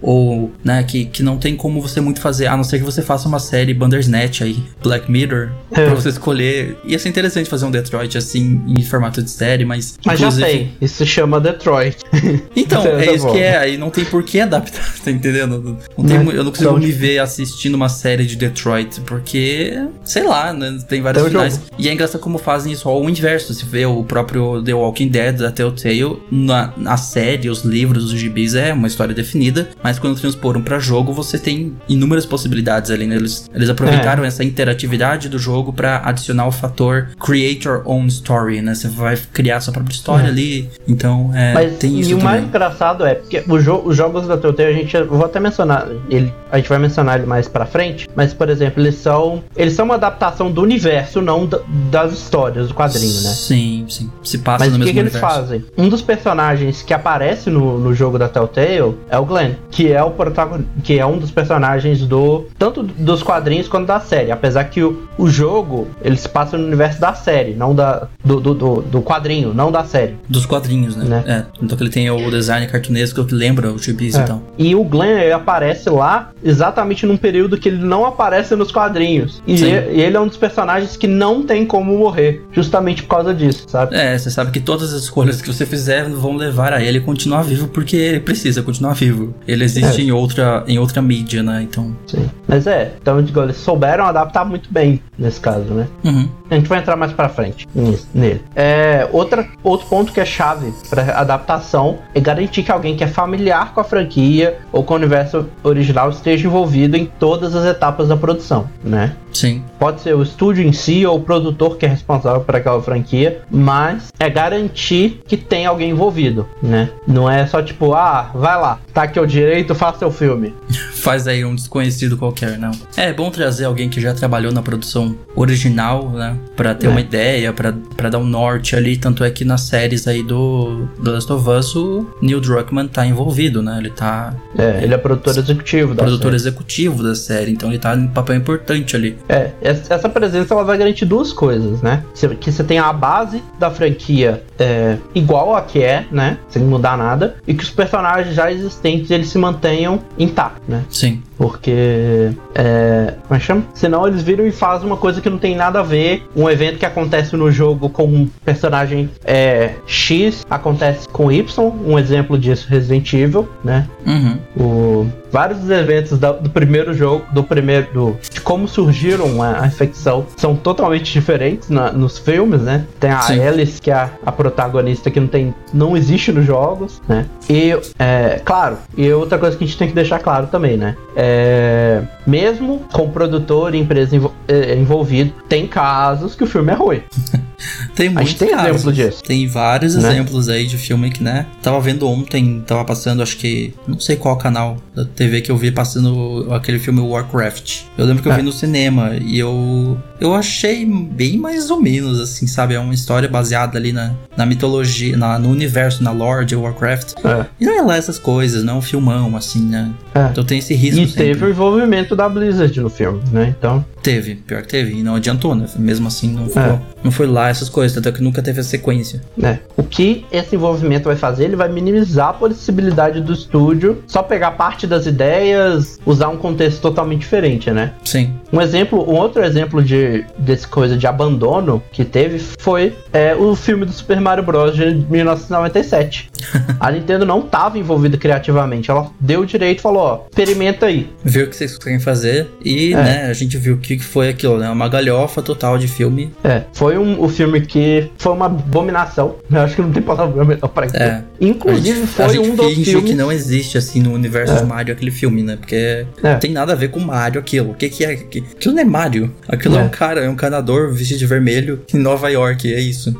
Speaker 1: ou, né, que, que não tem como você muito fazer, a não ser que você faça uma série Bandersnatch aí, Black Mirror, é. pra você escolher. Ia ser interessante fazer um Detroit assim, em formato de série, mas.
Speaker 2: Mas já tem, isso se chama Detroit. <laughs>
Speaker 1: Então, é isso que é, aí não tem por que adaptar, <laughs> tá entendendo? Não tem, eu não consigo então, me ver assistindo uma série de Detroit, porque, sei lá, né, tem vários finais. Jogo. E é engraçado como fazem isso ao inverso, se vê o próprio The Walking Dead da Telltale, na, na série, os livros, os gibis, é uma história definida, mas quando transporam para jogo, você tem inúmeras possibilidades ali, né? Eles, eles aproveitaram é. essa interatividade do jogo para adicionar o fator creator own story, né? Você vai criar sua própria história é. ali, então é,
Speaker 2: Mas,
Speaker 1: tem isso
Speaker 2: E
Speaker 1: o
Speaker 2: mais engraçado é, porque jo os jogos da Telltale, a gente, eu vou até mencionar, ele, a gente vai mencionar ele mais pra frente, mas, por exemplo, eles são, eles são uma adaptação do universo, não da, das histórias, do quadrinho, né?
Speaker 1: Sim, sim. se passa
Speaker 2: Mas
Speaker 1: no
Speaker 2: o que,
Speaker 1: mesmo
Speaker 2: que eles
Speaker 1: universo.
Speaker 2: fazem? Um dos personagens que aparece no, no jogo da Telltale é o Glenn, que é o protagonista, que é um dos personagens do tanto dos quadrinhos quanto da série. Apesar que o, o jogo ele se passa no universo da série, não da do, do, do, do quadrinho, não da série.
Speaker 1: Dos quadrinhos, né?
Speaker 2: Né?
Speaker 1: É. Então que ele tem o design cartunesco que lembra o gibis
Speaker 2: É.
Speaker 1: e tal.
Speaker 2: E o Glenn ele aparece lá exatamente num período que ele não aparece nos quadrinhos. E
Speaker 1: Sim.
Speaker 2: e- e ele é um dos personagens que não tem como morrer, justamente por causa disso, sabe?
Speaker 1: É, você sabe que todas as escolhas que você fizer vão levar a ele continuar vivo porque ele precisa continuar vivo. Ele existe
Speaker 2: É.
Speaker 1: em outra em outra mídia, né? Então.
Speaker 2: Sim. Mas é, então digo, eles souberam adaptar muito bem nesse caso, né?
Speaker 1: Uhum.
Speaker 2: A gente vai entrar mais pra frente nele. É, outra, outro ponto que é chave pra adaptação é garantir que alguém que é familiar com a franquia ou com o universo original esteja envolvido em todas as etapas da produção, né?
Speaker 1: Sim.
Speaker 2: Pode ser o estúdio em si ou o produtor que é responsável por aquela franquia, mas é garantir que tem alguém envolvido, né? Não é só tipo, ah, vai lá, tá aqui o direito, faça seu filme. <laughs>
Speaker 1: Faz aí um desconhecido qualquer, não. É bom trazer alguém que já trabalhou na produção original, né? Pra ter
Speaker 2: É.
Speaker 1: uma ideia, pra, pra dar um norte ali. Tanto é que nas séries aí do The Last of Us, o Neil Druckmann tá envolvido, né? Ele tá
Speaker 2: É, ele é produtor executivo da
Speaker 1: produtor
Speaker 2: série.
Speaker 1: executivo da série, então ele tá em papel importante ali.
Speaker 2: É, essa presença ela vai garantir duas coisas, né? Que você tenha a base da franquia é, igual a que é, né? Sem mudar nada. E que os personagens já existentes eles se mantenham intactos, né?
Speaker 1: Sim.
Speaker 2: Porque. É, como é que chama? Senão eles viram e fazem uma coisa que não tem nada a ver. Um evento que acontece no jogo com um personagem é, X acontece com Y. Um exemplo disso, Resident Evil, né?
Speaker 1: Uhum.
Speaker 2: O, vários dos eventos da- do primeiro jogo, do primeiro. Do, de como surgiram a, a infecção, são totalmente diferentes na- nos filmes, né? Tem a
Speaker 1: Sim.
Speaker 2: Alice, que é a, a protagonista que não tem. não existe nos jogos, né? E, é, claro, e outra coisa que a gente tem que deixar claro também, né? É, mesmo com produtor e empresa envol- é, envolvido, tem casos que o filme é ruim. <laughs>
Speaker 1: Tem
Speaker 2: A
Speaker 1: muitos
Speaker 2: gente tem
Speaker 1: casos.
Speaker 2: exemplo disso.
Speaker 1: Tem vários
Speaker 2: Né?
Speaker 1: exemplos aí de filme que, né? Tava vendo ontem, tava passando, acho que. Não sei qual canal da TV que eu vi passando aquele filme Warcraft. Eu lembro que eu
Speaker 2: É.
Speaker 1: vi no cinema e eu. Eu achei bem mais ou menos, assim, sabe? É uma história baseada ali na, na mitologia, na, no universo, na lore de Warcraft.
Speaker 2: É.
Speaker 1: E não é lá essas coisas, não é um filmão, assim, né?
Speaker 2: É.
Speaker 1: Então tem esse risco.
Speaker 2: E
Speaker 1: sempre.
Speaker 2: teve o envolvimento da Blizzard no filme, né? Então.
Speaker 1: Teve, pior que teve. E não adiantou, né? Mesmo assim, não, ficou,
Speaker 2: É.
Speaker 1: não foi lá essas coisas, tanto é que nunca teve a sequência.
Speaker 2: né? O que esse envolvimento vai fazer? Ele vai minimizar a possibilidade do estúdio só pegar parte das ideias, usar um contexto totalmente diferente, né?
Speaker 1: Sim.
Speaker 2: Um exemplo, um outro exemplo de desse coisa de abandono que teve foi é, o filme do Super Mario Bros de 1997. <laughs> a Nintendo não estava envolvida criativamente, ela deu o direito e falou, ó, experimenta aí.
Speaker 1: Viu o que vocês conseguem fazer e,
Speaker 2: É.
Speaker 1: né, a gente viu o que foi aquilo, né? Uma galhofa total de filme.
Speaker 2: É, foi um, o filme que foi uma abominação. <laughs> Eu acho que não tem palavra <laughs> melhor pra isso.
Speaker 1: É.
Speaker 2: Inclusive
Speaker 1: a gente,
Speaker 2: foi
Speaker 1: a gente
Speaker 2: um dos filmes
Speaker 1: que não existe, assim, no universo
Speaker 2: É.
Speaker 1: de Mario aquele filme, né? Porque
Speaker 2: É.
Speaker 1: não tem nada a ver com Mario aquilo. O que que é? Aquilo não é Mario. Aquilo é,
Speaker 2: É.
Speaker 1: um cara, é um canador vestido de vermelho em Nova York, é isso.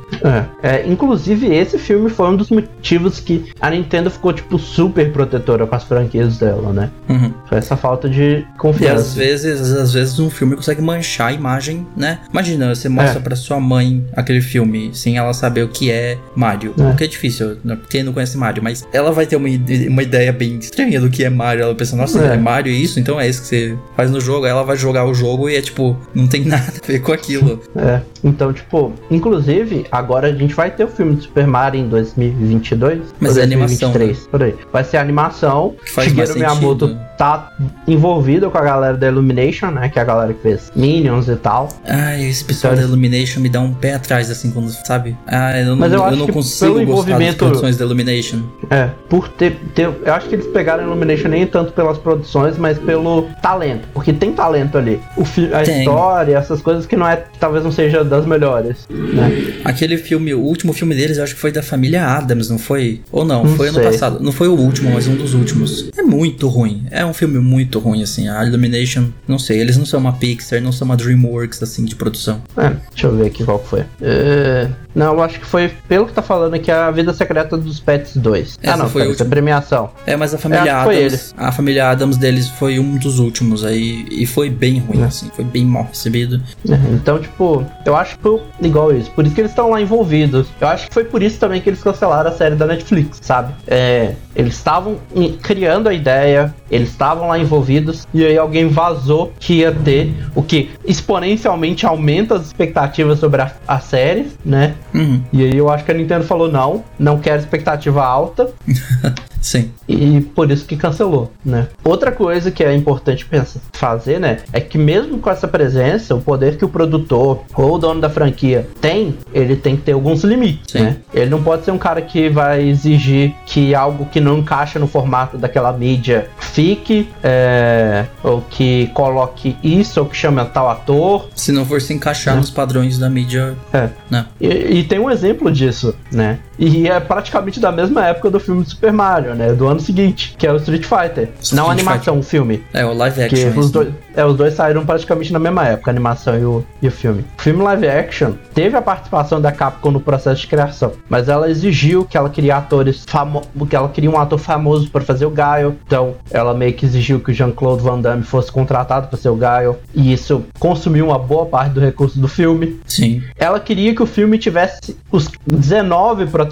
Speaker 2: É. É, inclusive, esse filme foi um dos motivos que a Nintendo ficou, tipo, super protetora com as franquias dela, né?
Speaker 1: Uhum.
Speaker 2: Foi essa falta de
Speaker 1: E às
Speaker 2: confiança.
Speaker 1: vezes, às vezes um filme consegue manchar a imagem, né? Imagina, você mostra
Speaker 2: É.
Speaker 1: pra sua mãe aquele filme sem ela saber o que é Mario.
Speaker 2: É.
Speaker 1: Porque é difícil, né? quem não conhece Mario, mas ela vai ter uma, uma ideia bem estranha do que é Mario. Ela pensa, nossa,
Speaker 2: É.
Speaker 1: é. Mario isso? Então é isso que você faz no jogo. Aí ela vai jogar o jogo e é tipo, não tem <laughs> nada a ver com aquilo.
Speaker 2: É. Então, tipo, inclusive, agora a gente vai ter o filme do Super Mario em 2022.
Speaker 1: Mas é animação,
Speaker 2: 2023, por aí. Vai ser animação.
Speaker 1: Que faz
Speaker 2: Shigeru Miyamoto. Tá envolvido com a galera da Illumination, né? Que é a galera que fez Minions e tal.
Speaker 1: Ai, esse pessoal da
Speaker 2: Então,
Speaker 1: Illumination me dá um pé atrás, assim, quando, sabe? Ah, eu,
Speaker 2: Mas
Speaker 1: não,
Speaker 2: eu
Speaker 1: eu
Speaker 2: acho
Speaker 1: não consigo
Speaker 2: pelo
Speaker 1: gostar das produções da Illumination.
Speaker 2: É, por ter, ter. Eu acho que eles pegaram a Illumination nem tanto pelas produções, mas pelo talento. Porque tem talento ali. O a
Speaker 1: Tem.
Speaker 2: história, essas coisas que não é. Talvez não seja das melhores. Né?
Speaker 1: Aquele filme, o último filme deles, eu acho que foi da família Adams, não foi? Ou não,
Speaker 2: Não
Speaker 1: foi ano
Speaker 2: sei.
Speaker 1: passado. Não foi o último, mas um dos últimos. É muito ruim. É um filme muito ruim, assim. A Illumination, não sei, eles não são uma Pixar, não são uma Dreamworks, assim, de produção.
Speaker 2: É, deixa eu ver aqui qual foi. É, Não, eu acho que foi, pelo que tá falando aqui, a Vida Secreta dos Pets 2.
Speaker 1: Essa
Speaker 2: ah, não,
Speaker 1: foi a última.
Speaker 2: premiação.
Speaker 1: É, mas a família
Speaker 2: foi
Speaker 1: Adams. A família Adams deles foi um dos últimos aí. E foi bem ruim,
Speaker 2: É.
Speaker 1: assim. Foi bem mal recebido.
Speaker 2: É, Então, tipo, eu acho que foi igual isso. Por isso que eles estão lá envolvidos. Eu acho que foi por isso também que eles cancelaram a série da Netflix, sabe? É, eles estavam criando a ideia, eles estavam lá envolvidos, e aí alguém vazou que ia ter o que exponencialmente aumenta as expectativas sobre a, a série, né?
Speaker 1: Uhum.
Speaker 2: E aí eu acho que a Nintendo falou: não, não quero expectativa alta, <laughs>
Speaker 1: Sim.
Speaker 2: e por isso que cancelou, né? Outra coisa que é importante pensar, fazer, né, é que mesmo com essa presença, o poder que o produtor ou o dono da franquia tem, ele tem que ter alguns limites,
Speaker 1: Sim.
Speaker 2: né? Ele não pode ser um cara que vai exigir que algo que não encaixa no formato daquela mídia fique, é, ou que coloque isso, ou que chame tal ator,
Speaker 1: Se não for se encaixar
Speaker 2: É.
Speaker 1: nos padrões da mídia,
Speaker 2: é.
Speaker 1: né?
Speaker 2: E, e tem um exemplo disso, né? E é praticamente da mesma época do filme do Super Mario, né? Do ano seguinte, que é o Street Fighter.
Speaker 1: Street
Speaker 2: não a animação, o filme.
Speaker 1: É, o live
Speaker 2: Que
Speaker 1: action.
Speaker 2: os dois, é, os dois saíram praticamente na mesma época, a animação e o, e o filme. O filme live action teve a participação da Capcom no processo de criação, mas ela exigiu que ela queria atores famosos, que ela queria um ator famoso para fazer o Gaio. Então, ela meio que exigiu que o Jean-Claude Van Damme fosse contratado para ser o Gaio, e isso consumiu uma boa parte do recurso do filme.
Speaker 1: Sim.
Speaker 2: Ela queria que o filme tivesse os 19 protagonistas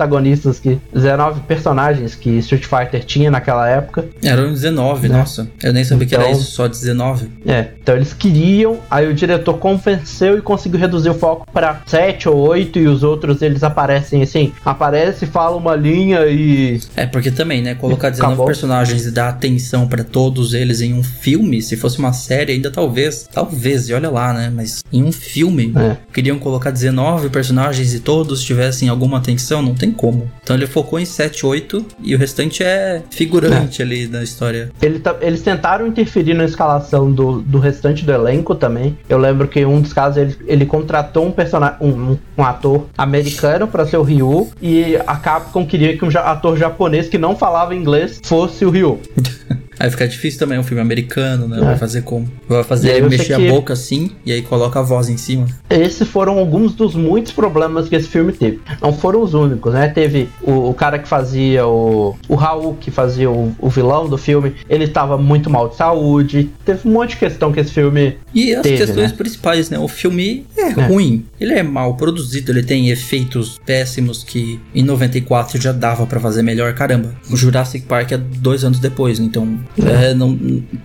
Speaker 2: que 19 personagens que Street Fighter tinha naquela época.
Speaker 1: Eram 19,
Speaker 2: Né?
Speaker 1: nossa. Eu nem sabia que era
Speaker 2: Então-
Speaker 1: isso, só 19.
Speaker 2: É, então eles queriam, aí o diretor convenceu e conseguiu reduzir o foco pra 7 ou 8 e os outros eles aparecem assim, aparece, fala uma linha e
Speaker 1: É, porque também, né? Colocar 19
Speaker 2: Acabou.
Speaker 1: personagens e dar atenção pra todos eles em um filme, se fosse uma série, ainda talvez. Talvez, e olha lá, né? Mas em um filme,
Speaker 2: É.
Speaker 1: queriam colocar 19 personagens e todos tivessem alguma atenção, não tem como. Então ele focou em 7, 8 e o restante é figurante ali da história.
Speaker 2: Ele tá- eles tentaram interferir na escalação do, do restante do elenco também. Eu lembro que em um dos casos ele, ele contratou um personagem, um, um ator americano pra ser o Ryu e a Capcom queria que um ator japonês que não falava inglês fosse o Ryu. <laughs>
Speaker 1: Aí fica difícil também, um filme americano, né?
Speaker 2: É.
Speaker 1: Vai fazer como? Vai fazer mexer a boca assim e aí coloca a voz em cima.
Speaker 2: Esses foram alguns dos muitos problemas que esse filme teve. Não foram os únicos, né? Teve o, o cara que fazia o. O Raul, que fazia o, o vilão do filme, ele tava muito mal de saúde. Teve um monte de questão que esse filme.
Speaker 1: E as
Speaker 2: Teve,
Speaker 1: questões
Speaker 2: né?
Speaker 1: principais, né? O filme é,
Speaker 2: É.
Speaker 1: ruim, ele é mal produzido, ele tem efeitos péssimos que em 94 já dava pra fazer melhor, caramba. O Jurassic Park é dois anos depois, então é, não,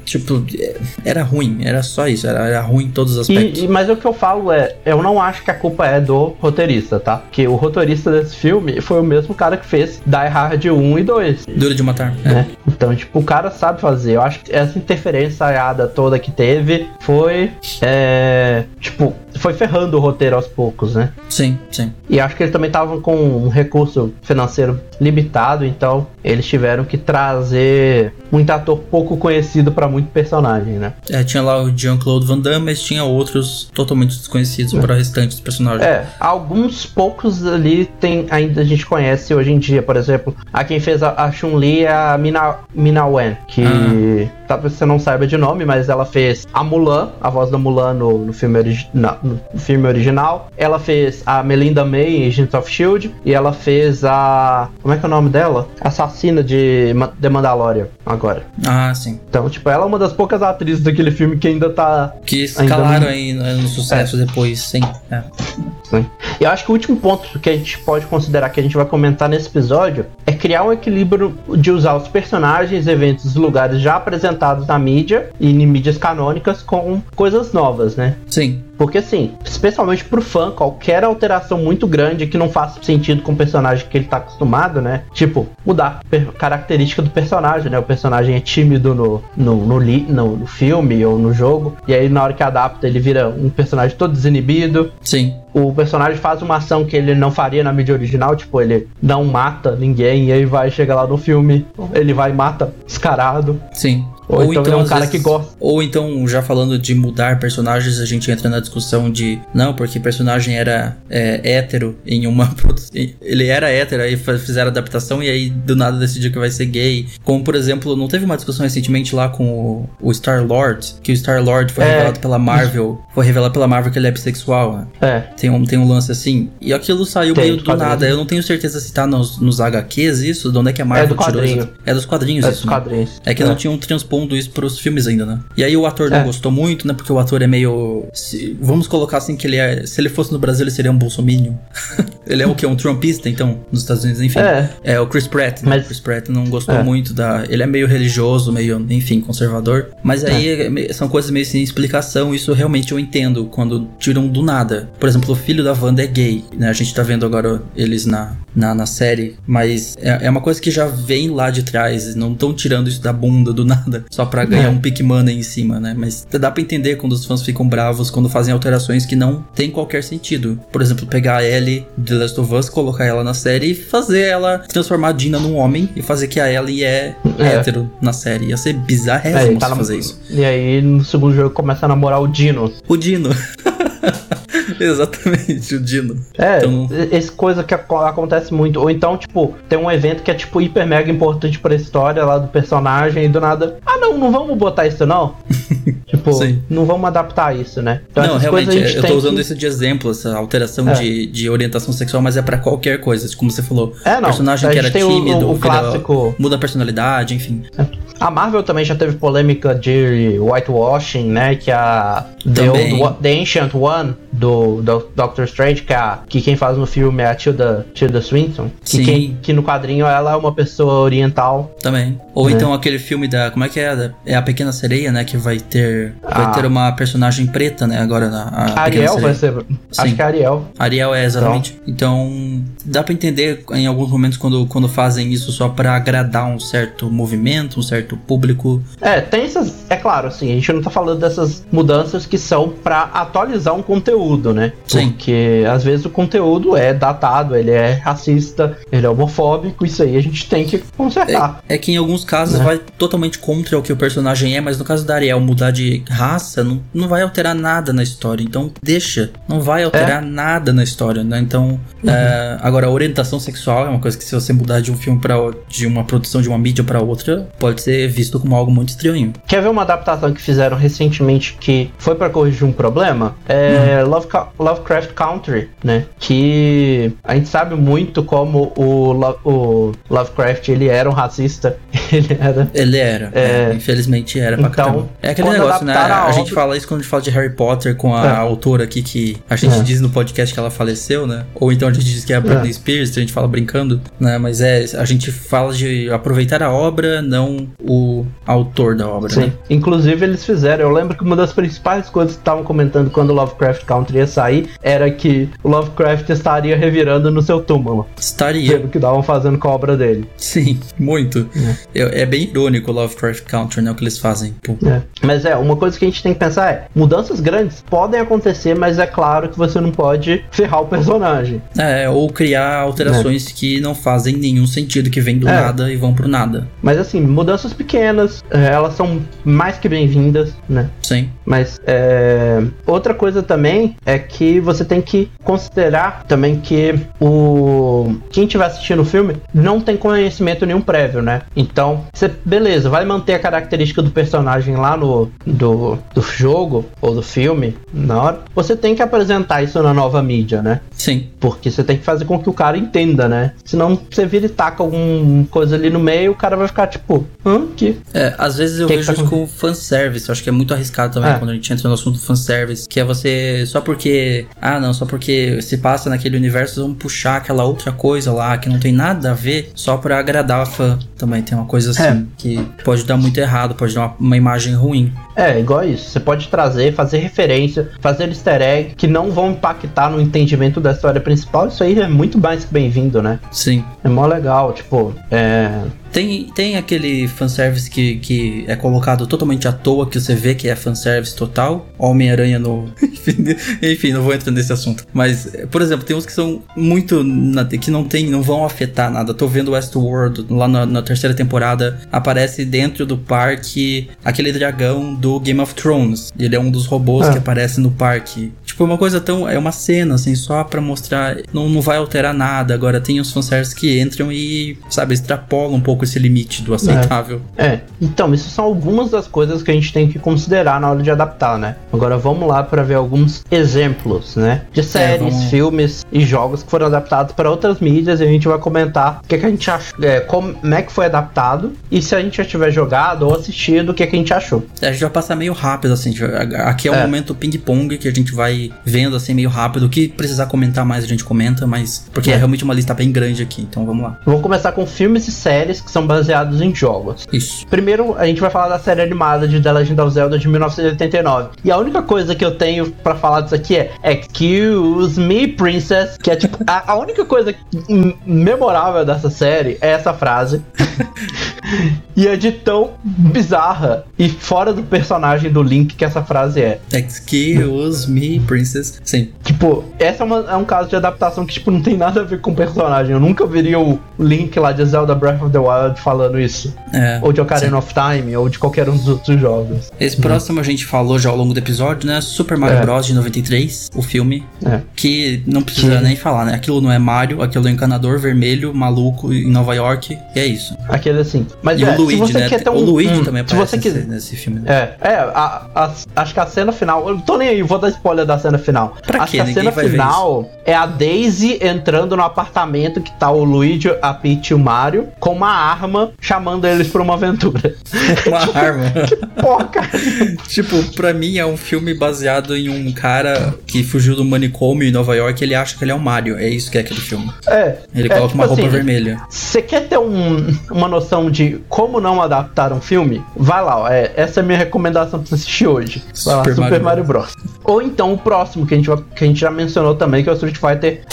Speaker 1: tipo, é, era ruim, era só isso, era, era ruim em todos os aspectos.
Speaker 2: E, mas o que eu falo é, eu não acho que a culpa é do roteirista, tá? Porque o roteirista desse filme foi o mesmo cara que fez Die Hard 1 e 2.
Speaker 1: Duro de matar. é.
Speaker 2: né? Então, tipo, o cara sabe fazer. Eu acho que essa interferência toda que teve foi, é, tipo, foi ferrando o roteiro aos poucos, né?
Speaker 1: Sim, sim.
Speaker 2: E acho que eles também estavam com um recurso financeiro limitado, então eles tiveram que trazer muito ator pouco conhecido pra muito personagem, né?
Speaker 1: É, tinha lá o Jean-Claude Van Damme, mas tinha outros totalmente desconhecidos para o restante dos personagens.
Speaker 2: É, alguns poucos ali tem, ainda a gente conhece hoje em dia, por exemplo, a quem fez a, a Chun-Li é a Mina, Mina Wen, que talvez você não saiba de nome, mas ela fez a Mulan, a voz da Mulan no, no filme, origi na- no filme original. Ela fez a Melinda May em Agents of S.H.I.E.L.D. e ela fez a... como é que é o nome dela? Assassina de The Mandalorian, agora.
Speaker 1: Ah, sim.
Speaker 2: Então, tipo, ela é uma das poucas atrizes daquele filme que ainda tá
Speaker 1: Que
Speaker 2: Ainda
Speaker 1: escalaram
Speaker 2: não-
Speaker 1: aí no, no sucesso depois, sim. É.
Speaker 2: Sim. E eu acho que o último ponto que a gente pode considerar que a gente vai comentar nesse episódio é criar um equilíbrio de usar os personagens, eventos e lugares já apresentados na mídia e em mídias canônicas com coisas novas, né?
Speaker 1: Sim.
Speaker 2: Porque assim, especialmente pro fã, qualquer alteração muito grande que não faça sentido com o personagem que ele tá acostumado, né? Tipo, mudar a característica do personagem, né? O personagem é tímido no, no, no, li- no- no filme ou no jogo, e aí na hora que adapta ele vira um personagem todo desinibido.
Speaker 1: Sim.
Speaker 2: O personagem faz uma ação que ele não faria na mídia original, tipo, ele não mata ninguém, e aí vai, chega lá no filme, ele vai e mata descarado.
Speaker 1: Sim.
Speaker 2: Ou,
Speaker 1: Ou
Speaker 2: então,
Speaker 1: então,
Speaker 2: é um cara
Speaker 1: vezes-
Speaker 2: que gosta.
Speaker 1: Ou então, já falando de mudar personagens, a gente entra na discussão de não, porque personagem era é, hétero em uma. <laughs> Ele era hétero, aí fizeram adaptação e aí do nada decidiu que vai ser gay. Como, por exemplo, não teve uma discussão recentemente lá com o, o Star-Lord, que o Star-Lord foi
Speaker 2: É.
Speaker 1: revelado pela Marvel. Foi revelado pela Marvel que ele é bissexual. né?
Speaker 2: É.
Speaker 1: Tem um, tem um lance assim. E aquilo saiu
Speaker 2: Tem,
Speaker 1: meio do nada. Eu não tenho certeza se tá nos, nos HQs isso, de onde é que a Marvel
Speaker 2: do
Speaker 1: tirou isso. É dos quadrinhos
Speaker 2: É
Speaker 1: isso.
Speaker 2: dos
Speaker 1: né?
Speaker 2: quadrinhos.
Speaker 1: É que não tinham transpondo isso pros filmes ainda, né? E aí o ator não
Speaker 2: É.
Speaker 1: gostou muito, né? Porque o ator é meio. se- vamos colocar assim que ele é. Se ele fosse no Brasil, ele seria um bolsominion. <laughs> ele é o que? Um trumpista, então, nos Estados Unidos, enfim.
Speaker 2: É.
Speaker 1: É o Chris Pratt, né?
Speaker 2: Mas-
Speaker 1: O Chris Pratt não gostou
Speaker 2: É.
Speaker 1: muito da. Ele é meio religioso, meio, enfim, conservador. Mas aí é são coisas meio sem explicação. Isso realmente eu entendo quando tiram do nada. Por exemplo, o filho da Wanda é gay, né? A gente tá vendo agora eles na, na, na série. Mas é, é uma coisa que já vem lá de trás. Não estão tirando isso da bunda do <laughs> nada só pra ganhar
Speaker 2: É.
Speaker 1: um pick money em cima, né? Mas dá pra entender quando os fãs ficam bravos quando fazem alterações que não tem qualquer sentido. Por exemplo, pegar a Ellie de The Last of Us, colocar ela na série e fazer ela transformar a Dina num homem e fazer que a Ellie é,
Speaker 2: É.
Speaker 1: hétero na série. Ia ser
Speaker 2: É,
Speaker 1: bizarrésimo
Speaker 2: ele tá
Speaker 1: se fazer isso.
Speaker 2: E aí, no segundo jogo, começa a namorar o Dino.
Speaker 1: O Dino. <laughs> <laughs> Exatamente, o Dino.
Speaker 2: É,
Speaker 1: Então-
Speaker 2: esse coisa que aco- acontece muito. Ou então, tipo, tem um evento que é, tipo, hiper mega importante pra história lá do personagem e do nada. Ah, não, não vamos botar isso, não. <laughs> tipo,
Speaker 1: Sim.
Speaker 2: não vamos adaptar isso, né? Então,
Speaker 1: não, realmente,
Speaker 2: gente
Speaker 1: eu tô usando
Speaker 2: que...
Speaker 1: isso de exemplo, essa alteração
Speaker 2: É.
Speaker 1: de, de orientação sexual, mas é pra qualquer coisa. Como você falou,
Speaker 2: É, não.
Speaker 1: personagem que era tímido,
Speaker 2: o, o clássico.
Speaker 1: muda a personalidade, enfim.
Speaker 2: A Marvel também já teve polêmica de whitewashing, né? Que a The. Old, The Ancient One do, do Doctor Strange, que, a, que quem faz no filme é a Tilda, Tilda Swinton. Que,
Speaker 1: Sim.
Speaker 2: quem, que no quadrinho ela é uma pessoa oriental.
Speaker 1: Também. Ou
Speaker 2: Né?
Speaker 1: então aquele filme da. Como é que é? É a Pequena Sereia, né? Que vai ter. Vai
Speaker 2: Ah.
Speaker 1: ter uma personagem preta, né? Agora na. A
Speaker 2: Ariel vai ser.
Speaker 1: Sim.
Speaker 2: Acho que é a Ariel.
Speaker 1: Ariel é exatamente. Então, dá pra entender em alguns momentos quando, quando fazem isso só pra agradar um certo movimento, um certo público.
Speaker 2: É, tem essas. É claro, assim, a gente não tá falando dessas mudanças que são pra atualizar um conteúdo, né?
Speaker 1: Sim.
Speaker 2: Porque às vezes o conteúdo é datado, ele é racista, ele é homofóbico, isso aí a gente tem que consertar.
Speaker 1: É que em alguns casos
Speaker 2: Né?
Speaker 1: vai totalmente contra o que o personagem é, mas no caso da Ariel mudar de raça, não, não vai alterar nada na história. Então, deixa. Não vai alterar nada na história, né? Então, é, agora, a orientação sexual é uma coisa que se você mudar de um filme para de uma produção de uma mídia pra outra, pode ser visto como algo muito estranho.
Speaker 2: Quer ver uma adaptação que fizeram recentemente que foi pra corrigir um problema? É Lovecra- Lovecraft Country, né? Que a gente sabe muito como o, Lo- o Lovecraft ele era um racista, <laughs> ele era
Speaker 1: Ele era.
Speaker 2: É.
Speaker 1: é, infelizmente era pra
Speaker 2: Então,
Speaker 1: caramba. É aquele negócio, né?
Speaker 2: a
Speaker 1: A, gente
Speaker 2: obra-
Speaker 1: fala isso quando a gente fala de Harry Potter com a
Speaker 2: É.
Speaker 1: autora aqui que a gente
Speaker 2: É.
Speaker 1: diz no podcast que ela faleceu, né? Ou então a gente diz que é a Britney
Speaker 2: É.
Speaker 1: Spears, a gente fala brincando, né? Mas é, a gente fala de aproveitar a obra, não o autor da obra,
Speaker 2: Sim.
Speaker 1: né?
Speaker 2: Inclusive eles fizeram. Eu lembro que uma das principais coisas que estavam comentando quando o Lovecraft Country ia sair era que o Lovecraft estaria revirando no seu túmulo.
Speaker 1: Estaria.
Speaker 2: Pelo que estavam fazendo com a obra dele.
Speaker 1: Sim, muito. É, é bem irônico o Lovecraft Country, né? O que eles fazem.
Speaker 2: É. Mas é, uma coisa que a gente tem que pensar é: mudanças grandes podem acontecer, mas é claro que você não pode ferrar o personagem.
Speaker 1: É, ou criar alterações que não fazem nenhum sentido, que vêm do
Speaker 2: É.
Speaker 1: nada e vão pro nada.
Speaker 2: Mas assim, mudanças pequenas, é, elas são mais que bem-vindas, né?
Speaker 1: Sim.
Speaker 2: Mas é, outra coisa também é que você tem que considerar também que o quem estiver assistindo o filme não tem conhecimento nenhum prévio, né? Então, você, beleza, vai manter a característica do personagem lá no do, do jogo ou do filme na hora. Você tem que apresentar isso na nova mídia, né?
Speaker 1: Sim.
Speaker 2: Porque você tem que fazer com que o cara entenda, né? Senão você vira e taca alguma coisa ali no meio, o cara vai ficar tipo, hã? Que?
Speaker 1: É, às vezes eu
Speaker 2: Que que
Speaker 1: vejo
Speaker 2: tá
Speaker 1: isso com fanservice. Eu acho que é muito arriscado também
Speaker 2: É.
Speaker 1: quando a gente entra no assunto do fanservice. Que é você. Só porque. Ah, não, só porque se passa naquele universo, vamos puxar aquela outra coisa lá que não tem nada a ver só pra agradar a fã. Também tem uma coisa assim
Speaker 2: É.
Speaker 1: que pode dar muito errado, pode dar uma, uma imagem ruim.
Speaker 2: É, igual isso. Você pode trazer, fazer referência, fazer easter egg que não vão impactar no entendimento da história principal. Isso aí é muito mais que bem-vindo, né?
Speaker 1: Sim.
Speaker 2: É mó legal, tipo, é...
Speaker 1: Tem, tem aquele fanservice que, que é colocado totalmente à toa, que você vê que é fanservice total. Homem-Aranha no. <laughs> Enfim, não vou entrar nesse assunto. Mas, por exemplo, tem uns que são muito. que não tem, não vão afetar nada. Tô vendo Westworld lá na, na terceira temporada. Aparece dentro do parque aquele dragão do Game of Thrones. Ele é um dos robôs ah. que aparece no parque. Tipo, uma coisa tão. É uma cena, assim, só pra mostrar. Não, não vai alterar nada. Agora tem os fanservices que entram e, sabe, extrapolam um pouco esse limite do aceitável.
Speaker 2: É. é. Então, isso são algumas das coisas que a gente tem que considerar na hora de adaptar, né? Agora vamos lá para ver alguns exemplos, né? De séries, é, vamos... filmes e jogos que foram adaptados para outras mídias e a gente vai comentar o que, é que a gente acha, é, como é que foi adaptado e se a gente já tiver jogado ou assistido, o que, que a gente achou.
Speaker 1: É, a gente vai passar meio rápido, assim. Aqui é o é. momento ping-pong que a gente vai vendo assim meio rápido. O que precisar comentar mais, a gente comenta, mas. Porque é, é realmente uma lista bem grande aqui, então vamos lá.
Speaker 2: Vamos começar com filmes e séries que são baseados em jogos.
Speaker 1: Isso.
Speaker 2: Primeiro, a gente vai falar da série animada de The Legend of Zelda de 1989. E a única coisa que eu tenho para falar disso aqui é Excuse me, Princess, que é tipo a, a única coisa memorável dessa série é essa frase. <laughs> e é de tão bizarra e fora do personagem do Link que essa frase é.
Speaker 1: Excuse me, Princess. Sim.
Speaker 2: Tipo, essa é, uma, é um caso de adaptação que, tipo, não tem nada a ver com o personagem. Eu nunca veria o Link lá de Zelda Breath of the Wild falando isso. É, ou de Ocarina sim. of Time, ou de qualquer um dos outros jogos.
Speaker 1: Esse uhum. próximo a gente falou já ao longo do episódio, né? Super Mario é. Bros. de 93, o filme. É. Que não precisa que... nem falar, né? Aquilo não é Mario, aquilo é um encanador vermelho, maluco em Nova York. E é isso.
Speaker 2: Aquele assim. Mas
Speaker 1: e é, o Luigi, né? Um, o Luigi hum, também aparece nesse, nesse, filme.
Speaker 2: Né? É, é a, a, acho que a cena final. Eu tô nem aí, vou dar spoiler da cena final.
Speaker 1: Pra
Speaker 2: acho
Speaker 1: quê?
Speaker 2: que a cena final é a Daisy entrando no apartamento que tá o Luigi, a Peach e o Mario, com uma arma chamando eles pra uma aventura. <laughs>
Speaker 1: Uma arma. <laughs>
Speaker 2: Porra, cara.
Speaker 1: tipo, pra mim é um filme baseado em um cara que fugiu do manicômio em Nova York e ele acha que ele é o Mario. É isso que é aquele filme.
Speaker 2: É.
Speaker 1: Ele é, coloca tipo uma roupa assim, vermelha.
Speaker 2: Você quer ter um, uma noção de como não adaptar um filme? Vai lá, ó, é, essa é a minha recomendação pra você assistir hoje. Vai lá, Super, Super Mario, Mario Bros. Ou então o próximo que a, gente, que a gente já mencionou também, que é o Street Fighter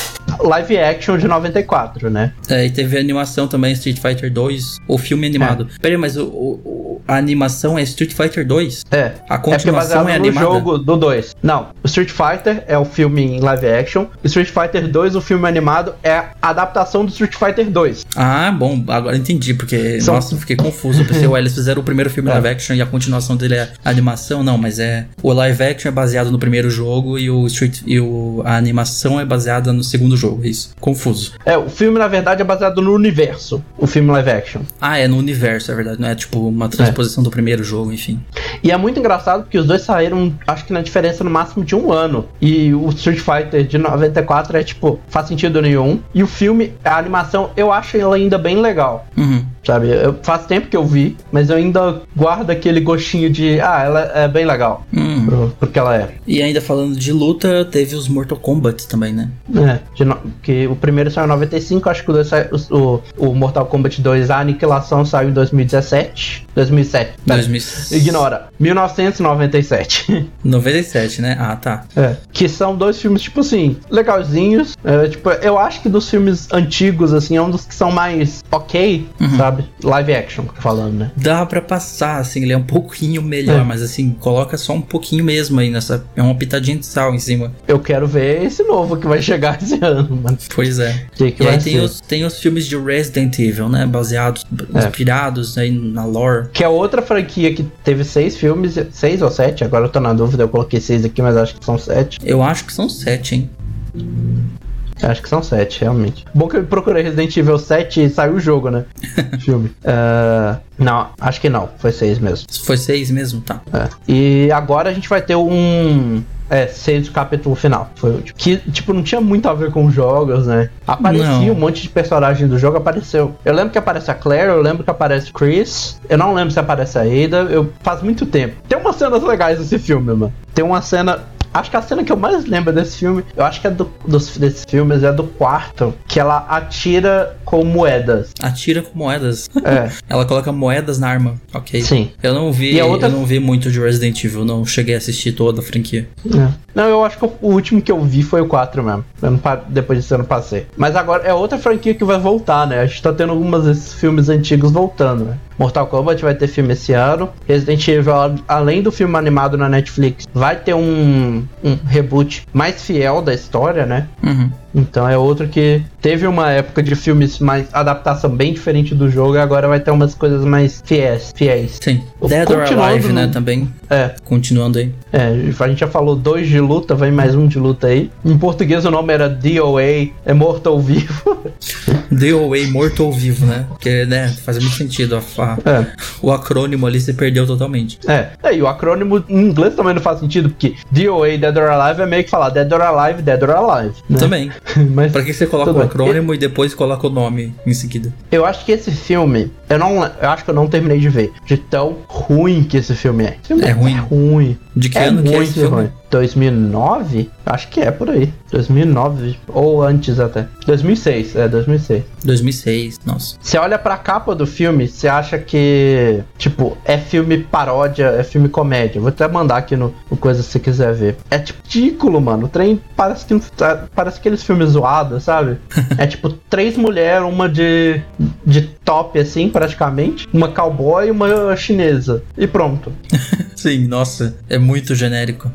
Speaker 2: live action de 94, né?
Speaker 1: É, e teve animação também, Street Fighter 2, o filme animado. É. Peraí, mas o, o, a animação é Street Fighter 2?
Speaker 2: É.
Speaker 1: A é continuação é, é animada?
Speaker 2: no jogo do 2. Não, o Street Fighter é o filme em live action, Street Fighter 2, o filme animado, é a adaptação do Street Fighter 2.
Speaker 1: Ah, bom, agora entendi, porque, São... nossa, fiquei confuso. Eu pensei, ué, eles fizeram o primeiro filme é. live action e a continuação dele é animação? Não, mas é... O live action é baseado no primeiro jogo e o Street... e o... a animação é baseada no segundo jogo, é isso. Confuso.
Speaker 2: É, o filme, na verdade, é baseado no universo. O filme live action.
Speaker 1: Ah, é no universo, é verdade. Não é tipo uma transposição é. do primeiro jogo, enfim.
Speaker 2: E é muito engraçado porque os dois saíram, acho que na diferença no máximo de um ano. E o Street Fighter de 94 é tipo, faz sentido nenhum. E o filme, a animação, eu acho ela ainda bem legal.
Speaker 1: Uhum.
Speaker 2: Sabe? Eu, faz tempo que eu vi, mas eu ainda guardo aquele gostinho de, ah, ela é bem legal.
Speaker 1: Uhum.
Speaker 2: Pro, porque ela é.
Speaker 1: E ainda falando de luta, teve os Mortal Kombat também, né?
Speaker 2: É, no, que o primeiro saiu em 95, acho que o, o, o Mortal Kombat 2, a Aniquilação, saiu em 2017. 2007.
Speaker 1: 2000...
Speaker 2: Ignora. 1997.
Speaker 1: 97, né? Ah, tá.
Speaker 2: É. Que são dois filmes, tipo assim, legalzinhos. É, tipo, eu acho que dos filmes antigos, assim, é um dos que são mais ok, uhum. sabe? Live action, falando, né?
Speaker 1: Dá pra passar, assim, ele é um pouquinho melhor, é. mas assim, coloca só um pouquinho mesmo aí nessa. É uma pitadinha de sal em cima.
Speaker 2: Eu quero ver esse novo que vai chegar <laughs> esse ano, mano.
Speaker 1: Pois é. Que que e aí tem os, tem os filmes de Resident Evil, né? Baseados, é. inspirados aí na lore.
Speaker 2: Que é outra franquia que teve seis filmes, seis ou sete, agora eu tô na dúvida, eu coloquei seis aqui, mas acho que são sete.
Speaker 1: Eu acho que são sete, hein?
Speaker 2: Acho que são sete, realmente. Bom que eu procurei Resident Evil 7 e saiu o jogo, né? <laughs> Filme. Uh, não, acho que não. Foi seis mesmo.
Speaker 1: Foi seis mesmo, tá.
Speaker 2: É. E agora a gente vai ter um. É, seis do capítulo final. Foi o último. Que, tipo, não tinha muito a ver com jogos, né? Aparecia não. um monte de personagens do jogo, apareceu. Eu lembro que aparece a Claire, eu lembro que aparece Chris. Eu não lembro se aparece a Ada. Eu faz muito tempo. Tem umas cenas legais nesse filme, mano. Tem uma cena acho que a cena que eu mais lembro desse filme, eu acho que é do, dos, desses filmes, é do quarto, que ela atira com moedas.
Speaker 1: Atira com moedas.
Speaker 2: É. <laughs>
Speaker 1: Ela coloca moedas na arma. Ok.
Speaker 2: Sim.
Speaker 1: Eu não vi,
Speaker 2: outra-
Speaker 1: eu não vi muito de Resident Evil, não cheguei a assistir toda a franquia.
Speaker 2: É. Não, eu acho que o último que eu vi foi o 4 mesmo. Depois disso eu não passei. Mas agora é outra franquia que vai voltar, né? A gente tá tendo alguns desses filmes antigos voltando, né? Mortal Kombat vai ter filme esse ano. Resident Evil, além do filme animado na Netflix, vai ter um, um reboot mais fiel da história, né?
Speaker 1: Uhum.
Speaker 2: Então é outro que teve uma época de filmes mais adaptação bem diferente do jogo e agora vai ter umas coisas mais fiéis. fiéis.
Speaker 1: Sim. Dead or Alive, né, também.
Speaker 2: É,
Speaker 1: Continuando aí.
Speaker 2: é, a gente já falou dois de luta, vem mais um de luta aí. Em português o nome era DOA, é Mortal Vivo. <laughs>
Speaker 1: DOA morto ou vivo, né? Porque, né, faz muito sentido. A, a-
Speaker 2: É.
Speaker 1: O acrônimo ali se perdeu totalmente.
Speaker 2: É, é, e o acrônimo em inglês também não faz sentido, porque DOA Dead or Alive é meio que falar Dead or Alive, Dead or Alive. Né?
Speaker 1: Também. <laughs>
Speaker 2: Mas
Speaker 1: Pra que você coloca o acrônimo e depois coloca o nome em seguida?
Speaker 2: eu acho que esse filme, eu não eu acho que eu não terminei de ver, de tão ruim que esse filme é. Esse filme
Speaker 1: É ruim?
Speaker 2: É ruim.
Speaker 1: De que
Speaker 2: é
Speaker 1: ano que é esse filme?
Speaker 2: ruim. 2009? Acho que é por aí. 2009 ou antes até. 2006, é 2006.
Speaker 1: 2006, nossa.
Speaker 2: Você olha pra capa do filme, você acha que, tipo, é filme paródia, é filme comédia. Vou até mandar aqui no, no coisa se você quiser ver. É tipo ridículo, mano. O trem parece que parece aqueles filmes zoados, sabe? <laughs> é tipo três mulheres, uma de de top assim, praticamente, uma cowboy e uma chinesa. E pronto. <laughs>
Speaker 1: Sim, nossa, é muito genérico.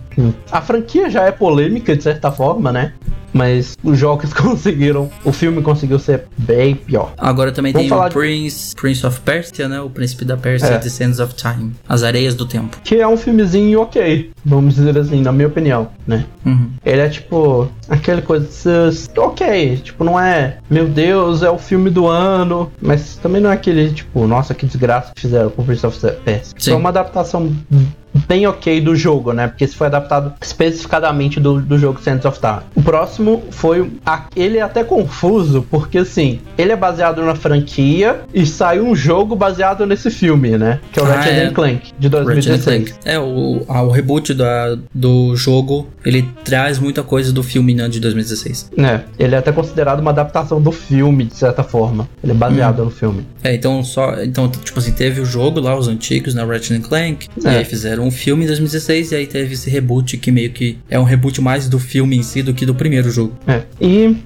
Speaker 2: A franquia já é polêmica de certa forma, né? Mas os jogos <laughs> conseguiram, o filme conseguiu ser bem pior.
Speaker 1: Agora também
Speaker 2: Vamos
Speaker 1: tem o
Speaker 2: de-
Speaker 1: Prince, Prince of Persia, né? O Príncipe da Pérsia,
Speaker 2: É.
Speaker 1: The Sands of Time. As Areias do Tempo.
Speaker 2: Que é um filmezinho ok, vamos dizer assim, na minha opinião, né?
Speaker 1: Uhum.
Speaker 2: Ele é tipo aquele coisa ok, tipo, não é, meu Deus, é o filme do ano, mas também não é aquele tipo, nossa, que desgraça que fizeram com Prince of Persia.
Speaker 1: Sim.
Speaker 2: Foi uma adaptação bem ok do jogo, né? Porque esse foi adaptado especificadamente do, do jogo Sands of Time. O próximo foi. a- ele é até confuso, porque assim, ele é baseado na franquia e saiu um jogo baseado nesse filme, né? Que é o
Speaker 1: Ah,
Speaker 2: Ratchet
Speaker 1: é.
Speaker 2: and Clank, de
Speaker 1: Ratchet and
Speaker 2: 2016.
Speaker 1: Clank. É, o, a- o reboot da, do jogo, ele traz muita coisa do filme né, de 2016.
Speaker 2: É, ele é até considerado uma adaptação do filme, de certa forma. Ele é baseado
Speaker 1: Hum.
Speaker 2: no filme.
Speaker 1: É, então só. Então, tipo assim, teve o jogo lá, os antigos, né? Ratchet Clank. E
Speaker 2: É.
Speaker 1: aí fizeram um filme em 2016 e aí teve esse reboot que meio que é um reboot mais do filme em si do que do primeiro jogo.
Speaker 2: É. E,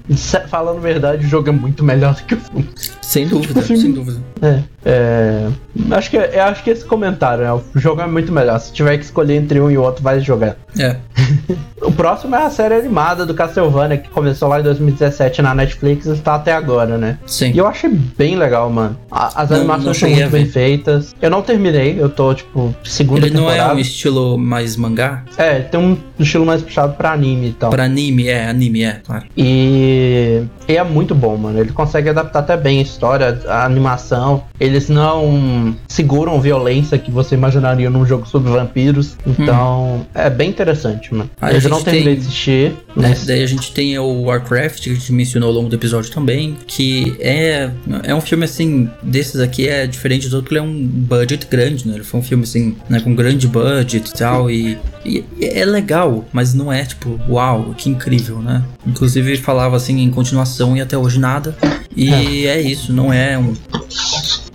Speaker 2: falando verdade, o jogo é muito melhor do que o filme.
Speaker 1: Sem dúvida,
Speaker 2: o filme-
Speaker 1: sem dúvida.
Speaker 2: É. é, acho, que, eu acho que esse comentário, né? O jogo é muito melhor. Se tiver que escolher entre um e outro, vai jogar.
Speaker 1: É. <laughs>
Speaker 2: O próximo é a série animada do Castlevania, que começou lá em 2017 na Netflix e está até agora, né?
Speaker 1: Sim.
Speaker 2: E eu achei bem legal, mano. A- as
Speaker 1: Não-
Speaker 2: animações
Speaker 1: não
Speaker 2: são muito bem feitas. Eu não terminei, eu tô, tipo, segunda
Speaker 1: Ele não
Speaker 2: temporada.
Speaker 1: é um estilo mais mangá?
Speaker 2: É, tem um estilo mais puxado pra anime e tal.
Speaker 1: Pra anime, é, anime, é, claro.
Speaker 2: E, e é muito bom, mano. Ele consegue adaptar até bem a história, a animação. Eles não seguram violência que você imaginaria num jogo sobre vampiros. Então, é bem interessante, mano.
Speaker 1: Aí
Speaker 2: eu não terminei
Speaker 1: tem-
Speaker 2: de assistir,
Speaker 1: Né?
Speaker 2: mas
Speaker 1: Daí a gente tem o Warcraft, que a gente mencionou ao longo do episódio também, que é, é um filme assim, desses aqui é diferente do outro, porque ele é um budget grande, né? Ele foi um filme assim, né, com grande budget e tal, e, e é legal, mas não é tipo, uau, que incrível, né? Inclusive falava assim em continuação e até hoje nada. E é isso, não é um.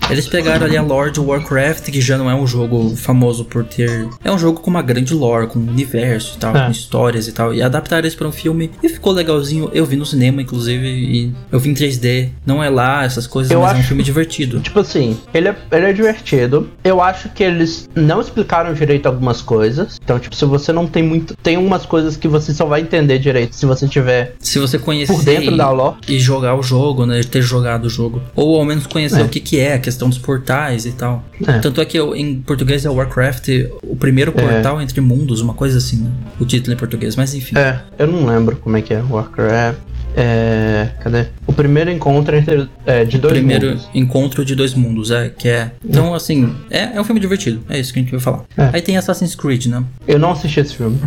Speaker 1: Eles pegaram ali a lore de Warcraft, que já não é um jogo famoso por ter. É um jogo com uma grande lore, com um universo e tal,
Speaker 2: É.
Speaker 1: com histórias e tal. E adaptaram isso pra um filme e ficou legalzinho. Eu vi no cinema, inclusive, e eu vi em 3D. Não é lá essas coisas,
Speaker 2: Eu
Speaker 1: mas é um
Speaker 2: acho-
Speaker 1: filme divertido.
Speaker 2: Tipo assim, ele é, ele é divertido. Eu acho que eles não explicaram direito algumas coisas. Então, tipo, se você não tem muito. Tem umas coisas que você só vai entender direito se você tiver
Speaker 1: Se você conhecer
Speaker 2: por dentro
Speaker 1: e,
Speaker 2: da lore.
Speaker 1: e jogar o jogo, né? Ter jogado o jogo. Ou ao menos conhecer
Speaker 2: É.
Speaker 1: o que, que é, a questão dos portais e tal.
Speaker 2: É.
Speaker 1: Tanto é que eu- em português é Warcraft, o primeiro portal entre mundos, uma coisa assim, né? O título em português, mas enfim.
Speaker 2: É, eu não lembro como é que é Warcraft. É. Cadê? O primeiro encontro entre, é, de dois
Speaker 1: primeiro
Speaker 2: mundos.
Speaker 1: encontro de dois mundos, é, que é. Então, assim, é, é um filme divertido, é isso que a gente vai falar.
Speaker 2: É.
Speaker 1: Aí tem Assassin's Creed, né?
Speaker 2: Eu não assisti esse filme.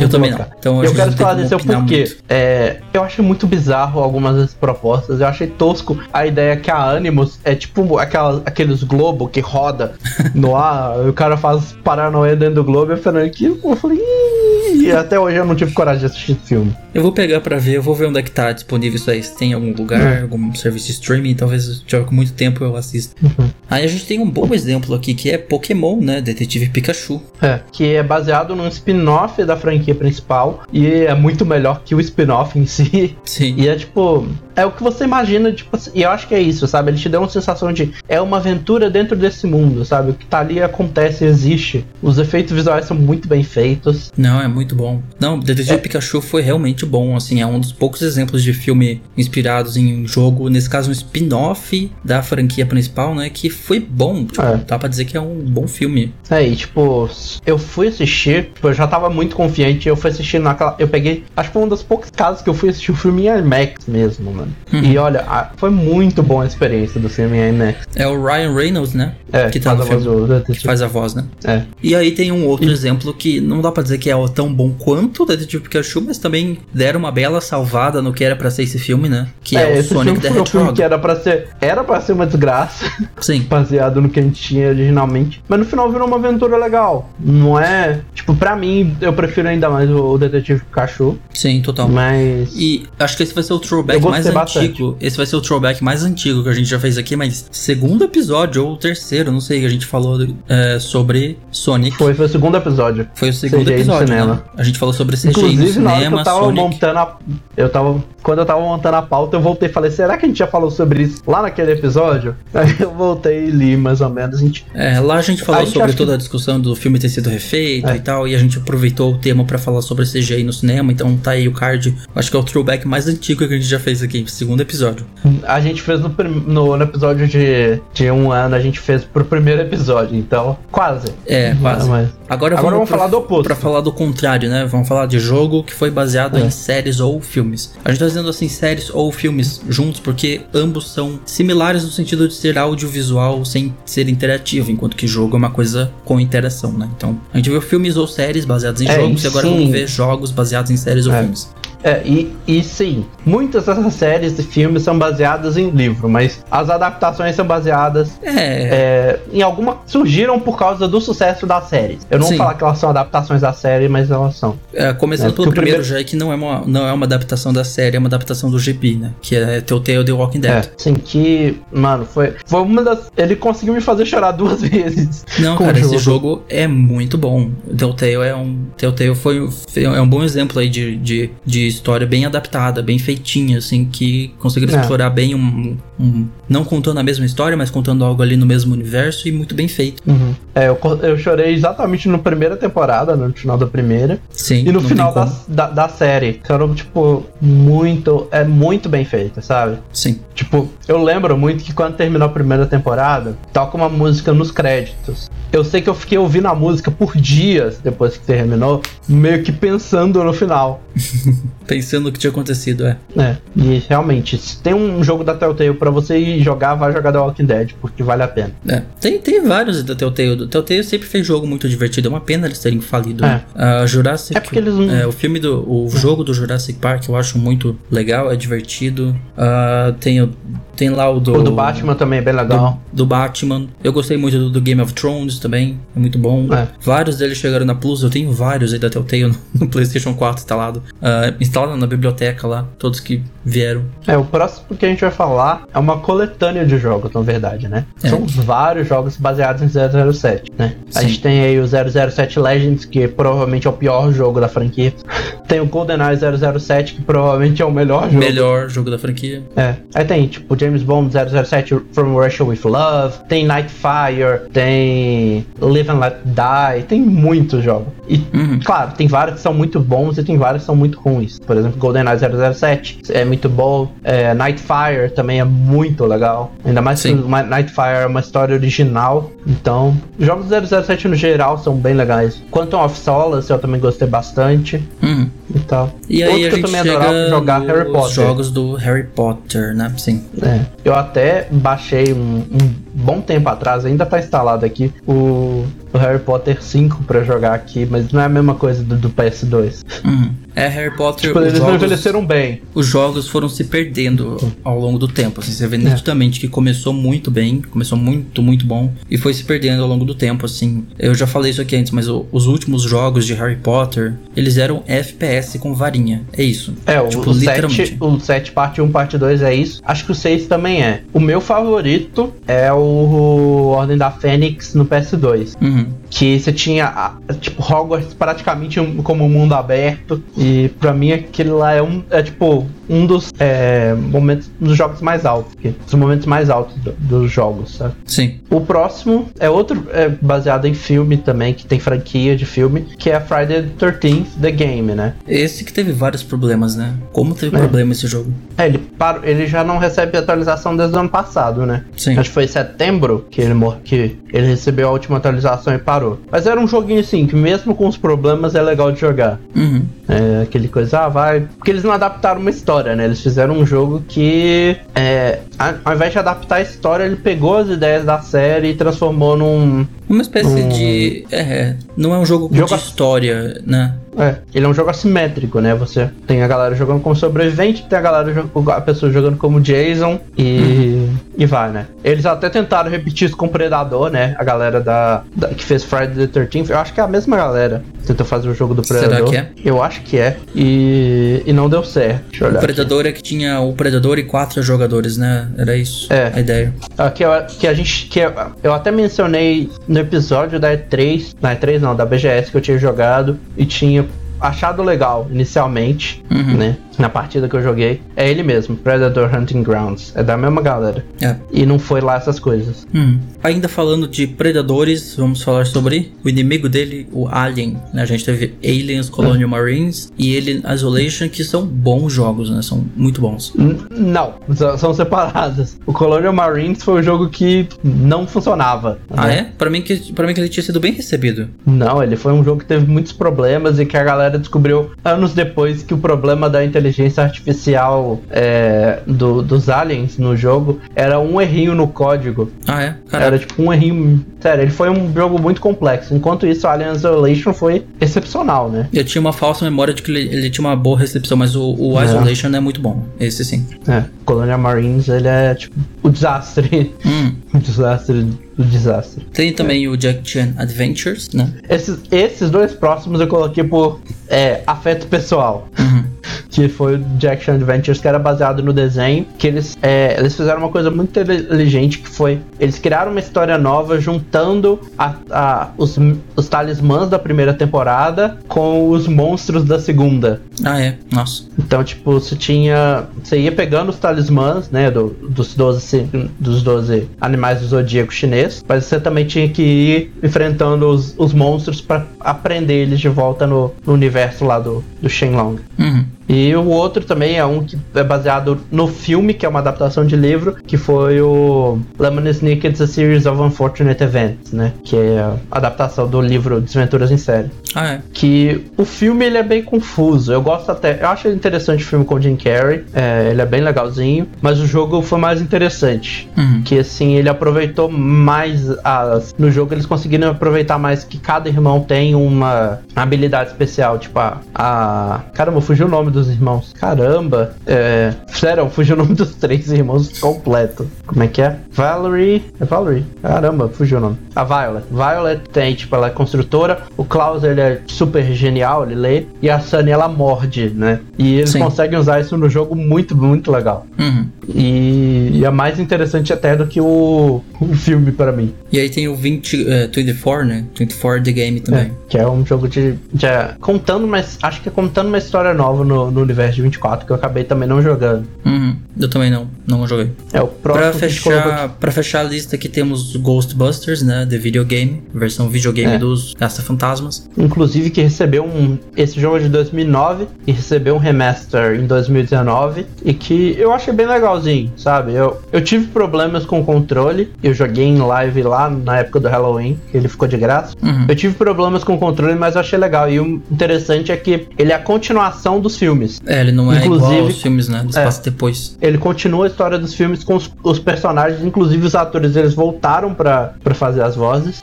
Speaker 1: Eu <laughs> também não. Então,
Speaker 2: eu
Speaker 1: que
Speaker 2: quero falar desse porque é, eu acho muito bizarro algumas das propostas. Eu achei tosco a ideia que a Animus é tipo aquela, aqueles globo que roda <laughs> no ar. o cara faz paranoia dentro do globo. Eu falei, que, eu falei, "Ih, e até hoje eu não tive coragem de assistir esse filme.
Speaker 1: Eu vou pegar pra ver, eu vou ver onde é que tá disponível isso aí. Se tem em algum lugar,
Speaker 2: Uhum.
Speaker 1: algum serviço de streaming, talvez tiver com muito tempo eu assisto.
Speaker 2: Uhum.
Speaker 1: Aí a gente tem um bom exemplo aqui que é Pokémon, né? Detetive Pikachu.
Speaker 2: É, que é baseado num spin-off da franquia principal e é muito melhor que o spin-off em si.
Speaker 1: Sim.
Speaker 2: E é tipo, é o que você imagina, tipo, e eu acho que é isso, sabe? Ele te deu uma sensação de é uma aventura dentro desse mundo, sabe? O que tá ali acontece, existe. Os efeitos visuais são muito bem feitos.
Speaker 1: Não, é muito bom. Não, Detetive
Speaker 2: É.
Speaker 1: Pikachu foi realmente bom, assim, é um dos poucos exemplos de filme inspirados em jogo, nesse caso um spin-off da franquia principal, né, que foi bom, tipo,
Speaker 2: É.
Speaker 1: dá pra dizer que é um bom filme.
Speaker 2: É, e tipo, eu fui assistir, tipo, eu já tava muito confiante, eu fui assistir naquela. Eu peguei. Acho que foi um dos poucos casos que eu fui assistir o filme em IMAX mesmo, mano.
Speaker 1: Uhum.
Speaker 2: E olha, a- foi muito boa a experiência do filme em IMAX.
Speaker 1: É o Ryan Reynolds, né,
Speaker 2: É,
Speaker 1: que tá no
Speaker 2: faz a voz
Speaker 1: filme,
Speaker 2: do
Speaker 1: que
Speaker 2: detetive.
Speaker 1: faz a voz, né.
Speaker 2: É.
Speaker 1: E aí tem um outro exemplo que não dá pra dizer que é tão bom quanto o Detetive Pikachu, mas também deram uma bela salvada no que era pra ser esse filme, né, que é, o
Speaker 2: esse
Speaker 1: Sonic the
Speaker 2: um filme
Speaker 1: Hedgehog.
Speaker 2: que era pra ser. Era pra ser uma desgraça, <laughs>
Speaker 1: Sim,
Speaker 2: baseado no que a gente tinha originalmente. Mas no final virou uma aventura legal. Não é. Tipo, pra mim, eu prefiro ainda mais o, o Detetive Pikachu.
Speaker 1: sim, total.
Speaker 2: Mas.
Speaker 1: E acho que esse vai ser o throwback mais
Speaker 2: bastante.
Speaker 1: antigo. Esse vai ser o throwback mais antigo que a gente já fez aqui, mas segundo episódio ou terceiro, não sei, que a gente falou é, sobre Sonic.
Speaker 2: Foi, foi o segundo episódio.
Speaker 1: Foi o segundo
Speaker 2: CGI
Speaker 1: episódio,
Speaker 2: cinema.
Speaker 1: né? A gente falou sobre CGI
Speaker 2: Inclusive,
Speaker 1: no
Speaker 2: na hora que
Speaker 1: cinema,
Speaker 2: eu tava
Speaker 1: Sonic.
Speaker 2: montando a. Eu tava. Quando eu tava montando a pauta, eu voltei e falei, será que a gente já falou sobre isso lá naquele episódio? <laughs> Aí eu voltei e li mais ou menos. A gente.
Speaker 1: É, lá a gente falou
Speaker 2: A gente
Speaker 1: sobre toda
Speaker 2: que-
Speaker 1: a discussão do filme ter sido refeito
Speaker 2: É.
Speaker 1: e tal, e a gente aproveitou o tema pra falar sobre CGI no cinema, então tá aí o card. Acho que é o throwback mais antigo que a gente já fez aqui, segundo episódio.
Speaker 2: A gente fez no, no, no episódio de, de um ano, a gente fez pro primeiro episódio, então. Quase.
Speaker 1: É, quase.
Speaker 2: Mas-
Speaker 1: Agora,
Speaker 2: Agora vamos
Speaker 1: pra-
Speaker 2: falar do oposto.
Speaker 1: Pra falar do contrário, né? Vamos falar de jogo que foi baseado
Speaker 2: É.
Speaker 1: em séries ou filmes. A gente tá dizendo assim, séries ou filmes juntos, porque ambos são similares no sentido de ser audiovisual sem ser interativo, enquanto que jogo é uma coisa com interação, né? Então, a gente viu filmes ou séries baseados em
Speaker 2: É,
Speaker 1: jogos e agora
Speaker 2: sim.
Speaker 1: vamos ver jogos baseados em séries ou
Speaker 2: É.
Speaker 1: filmes.
Speaker 2: É, e, e sim, muitas dessas séries e filmes são baseadas em livro, mas as adaptações são baseadas
Speaker 1: É,
Speaker 2: é, em alguma. surgiram por causa do sucesso da série. Eu não
Speaker 1: Sim.
Speaker 2: vou falar que elas são adaptações da série, mas elas são.
Speaker 1: é, começando
Speaker 2: É,
Speaker 1: pelo primeiro
Speaker 2: primeiro-
Speaker 1: já é que não é, uma, não é uma adaptação da série, é uma adaptação do GB, né? Que é Telltale The Walking Dead.
Speaker 2: É, sim, que. Mano, foi. Foi uma das. Ele conseguiu me fazer chorar duas <laughs> vezes.
Speaker 1: Não, cara,
Speaker 2: o
Speaker 1: esse jogo é muito bom. Telltale é um. Telltale foi, foi- é um bom exemplo aí de, de, de história bem adaptada, bem feitinha, assim, que conseguiram
Speaker 2: É.
Speaker 1: explorar bem um, um- Não contando a mesma história, mas contando algo ali no mesmo universo e muito bem feito.
Speaker 2: Uhum. É, eu, eu chorei exatamente na primeira temporada, no final da primeira.
Speaker 1: Sim.
Speaker 2: E no final da, da, da série. Foram, tipo, muito. É muito bem feita, sabe?
Speaker 1: Sim.
Speaker 2: Tipo, eu lembro muito que quando terminou a primeira temporada, toca uma música nos créditos. Eu sei que eu fiquei ouvindo a música por dias depois que terminou, meio que pensando no final. <laughs>
Speaker 1: Pensando no que tinha acontecido, é.
Speaker 2: É, e realmente, se tem um jogo da Telltale pra você jogar, vai jogar The Walking Dead, porque vale a pena.
Speaker 1: É, tem, tem vários da Telltale. O Telltale sempre fez jogo muito divertido. É uma pena eles terem falido.
Speaker 2: É.
Speaker 1: A Jurassic.
Speaker 2: É porque eles não-
Speaker 1: é, o filme do. O jogo do Jurassic Park eu acho muito legal, é divertido. Ah, tem, o- tem lá o do.
Speaker 2: O do Batman também é bem legal.
Speaker 1: do, do Batman. Eu gostei muito do, do Game of Thrones também. É muito bom.
Speaker 2: É.
Speaker 1: Vários deles chegaram na Plus. Eu tenho vários aí da Telltale no, <laughs> no PlayStation 4 instalado. Ah, instalado na biblioteca lá. Todos que vieram.
Speaker 2: É, o próximo que a gente vai falar é uma coletânea de jogos, na verdade, né?
Speaker 1: É.
Speaker 2: São vários jogos baseados em 007, né? A
Speaker 1: Sim.
Speaker 2: gente tem aí o 007 Legends, que provavelmente é o pior jogo da franquia. <laughs> Tem o GoldenEye 007, que provavelmente é o melhor jogo.
Speaker 1: Melhor jogo da franquia.
Speaker 2: É. Aí tem, tipo, James Bond 007 From Russia With Love, tem Nightfire, tem Live and Let Die, tem muitos jogos. E,
Speaker 1: Uhum.
Speaker 2: claro, tem vários que são muito bons e tem vários que são muito ruins. Por exemplo, GoldenEye 007 é muito bom. É, Nightfire também é muito legal. Ainda mais
Speaker 1: Sim.
Speaker 2: que Nightfire é uma história original. Então, jogos 007 no geral são bem legais. Quantum of Solace eu também gostei bastante.
Speaker 1: Uhum.
Speaker 2: E tal.
Speaker 1: E aí
Speaker 2: Outro
Speaker 1: a
Speaker 2: que eu também adorava jogar Harry Potter.
Speaker 1: jogos do Harry Potter, né? Sim.
Speaker 2: É, eu até baixei um, um bom tempo atrás, ainda tá instalado aqui, o, o Harry Potter 5 pra jogar aqui, mas não é a mesma coisa do, do PS2.
Speaker 1: Uhum. É, Harry Potter.
Speaker 2: Tipo,
Speaker 1: os
Speaker 2: eles não
Speaker 1: jogos,
Speaker 2: envelheceram bem.
Speaker 1: os jogos foram se perdendo ao longo do tempo. Assim, você vê nitidamente que começou muito bem, começou muito, muito bom, e foi se perdendo ao longo do tempo, assim. Eu já falei isso aqui antes, mas o- os últimos jogos de Harry Potter, eles eram FPS com varinha. É isso.
Speaker 2: É, o,
Speaker 1: Tipo,
Speaker 2: o,
Speaker 1: literalmente.
Speaker 2: 7, o 7 parte 1, parte 2 é isso. Acho que o 6 também é. O meu favorito é o Ordem da Fênix no PS2.
Speaker 1: Uhum.
Speaker 2: Que você tinha, tipo, Hogwarts praticamente como um mundo aberto. E pra mim aquele lá é um, é tipo, um dos é, momentos, dos jogos mais altos. Dos momentos mais altos do- dos jogos, sabe?
Speaker 1: Sim.
Speaker 2: O próximo é outro é, baseado em filme também, que tem franquia de filme, que é Friday the 13th The Game, né?
Speaker 1: Esse que teve vários problemas, né? Como teve
Speaker 2: É.
Speaker 1: problema esse jogo?
Speaker 2: É, ele, parou, ele já não recebe atualização desde o ano passado, né?
Speaker 1: Sim.
Speaker 2: Acho que foi em setembro que ele, que ele recebeu a última atualização e parou. Mas era um joguinho assim, que mesmo com os problemas é legal de jogar.
Speaker 1: Uhum.
Speaker 2: É, aquele coisa, ah, vai. Porque eles não adaptaram uma história, né? Eles fizeram um jogo que, é, ao invés de adaptar a história, ele pegou as ideias da série e transformou num.
Speaker 1: Uma espécie
Speaker 2: Um-
Speaker 1: de. É, não é um jogo,
Speaker 2: Jogo
Speaker 1: de história, né?
Speaker 2: É, ele é um jogo assimétrico, né? Você tem a galera jogando como sobrevivente, tem a galera a pessoa jogando como Jason e e vai, né? Eles até tentaram repetir isso com Predador, né? A galera da, da- que fez Friday the 13th, eu acho que é a mesma galera que tentou fazer o jogo do
Speaker 1: Será
Speaker 2: Predador.
Speaker 1: que é?
Speaker 2: Eu acho que é. E, e não deu certo. Deixa eu
Speaker 1: O
Speaker 2: olhar. aqui.
Speaker 1: Predador é que tinha o Predador e quatro jogadores, né? Era isso
Speaker 2: É.
Speaker 1: a ideia.
Speaker 2: Ah, que, a gente. Que eu, eu até mencionei no episódio da E3. Na E3 não, da BGS que eu tinha jogado. E tinha achado legal inicialmente,
Speaker 1: Uhum.
Speaker 2: né? Na partida que eu joguei. É ele mesmo, Predator Hunting Grounds. É da mesma galera.
Speaker 1: É.
Speaker 2: E não foi lá essas coisas.
Speaker 1: Hum. Ainda falando de predadores, vamos falar sobre o inimigo dele, o Alien. né? A gente teve Aliens, Colonial Marines e Alien Isolation, que são bons jogos, né? São muito bons.
Speaker 2: Não, são separadas. O Colonial Marines foi um jogo que não funcionava.
Speaker 1: Ah,
Speaker 2: né?
Speaker 1: é? Pra mim, que, pra mim que ele tinha sido bem recebido.
Speaker 2: Não, ele foi um jogo que teve muitos problemas e que a galera descobriu anos depois que o problema da inteligência artificial é, do- dos aliens no jogo era um errinho no código.
Speaker 1: Ah, é? Caraca.
Speaker 2: Era tipo um errinho. Sério, ele foi um jogo muito complexo. Enquanto isso, Alien Isolation foi excepcional, né?
Speaker 1: Eu tinha uma falsa memória de que ele, ele tinha uma boa recepção, mas o, o
Speaker 2: É.
Speaker 1: Isolation é muito bom. Esse sim.
Speaker 2: É, Colonial Marines, ele é tipo o desastre.
Speaker 1: Hum.
Speaker 2: o <laughs> desastre do desastre.
Speaker 1: Tem também o Jack Chan Adventures, né?
Speaker 2: Esses, esses dois próximos eu coloquei por é, afeto pessoal.
Speaker 1: Uhum. <laughs>
Speaker 2: que foi o Jack Chan Adventures, que era baseado no desenho, que eles, é, eles fizeram uma coisa muito inteligente, que foi, eles criaram uma história nova juntando a- a- os, os talismãs da primeira temporada com os monstros da segunda.
Speaker 1: Ah, é? Nossa.
Speaker 2: Então, tipo, você tinha. Você ia pegando os talismãs, né? do- dos, 12, si- dos 12 animais do zodíaco chinês. Mas você também tinha que ir enfrentando os, os monstros pra aprender eles de volta no, no universo lá do, do Shenlong.
Speaker 1: Uhum.
Speaker 2: E o outro também é um que é baseado no filme, que é uma adaptação de livro, que foi o Lemon Snicket's A Series of Unfortunate Events, né? Que é a adaptação do livro Desventuras em Série
Speaker 1: Ah, é.
Speaker 2: que o filme ele é bem confuso. Eu gosto até, eu acho interessante o filme com o Jim Carrey, é, ele é bem legalzinho, mas o jogo foi mais interessante.
Speaker 1: Uhum.
Speaker 2: Que assim, ele aproveitou mais as. No jogo eles conseguiram aproveitar mais que cada irmão tem uma habilidade especial. Tipo, a. a caramba, fugiu o nome dos irmãos. Caramba. É. Sério, fugiu o nome dos três irmãos completo. Como é que é? Valerie. É Valerie. Caramba, fugiu o nome. A Violet. Violet tem, tipo, ela é construtora. O Klaus, ele é super genial, ele lê. E a Sunny, ela morde, né? E eles
Speaker 1: Sim.
Speaker 2: conseguem usar isso no jogo muito, muito legal.
Speaker 1: Uhum.
Speaker 2: E, e é mais interessante até do que o, o filme pra mim.
Speaker 1: E aí tem o 20, é, 24, né? 24 The Game também.
Speaker 2: É, que é um jogo de, de é, contando, mas acho que é contando uma história nova no, no universo de 24 que eu acabei também não jogando.
Speaker 1: Uhum. Eu também não, não joguei.
Speaker 2: É o próximo
Speaker 1: Pra
Speaker 2: colocou
Speaker 1: fechar, pra fechar a lista aqui temos Ghostbusters, né? The videogame, versão videogame
Speaker 2: É.
Speaker 1: dos Caça-Fantasmas.
Speaker 2: inclusive que recebeu um esse jogo é de 2009 e recebeu um remaster em 2019 e que eu achei bem legalzinho, sabe? Eu, eu tive problemas com o controle, eu joguei em live lá na época do Halloween, ele ficou de graça.
Speaker 1: Uhum.
Speaker 2: Eu tive problemas com o controle, mas eu achei legal. E o interessante é que ele é a continuação dos filmes.
Speaker 1: É, ele não é igual
Speaker 2: Inclusive-
Speaker 1: aos filmes, né? Eles
Speaker 2: É.
Speaker 1: passam depois.
Speaker 2: Ele continua a história dos filmes com os, os personagens, inclusive os atores, eles voltaram pra fazer as vozes.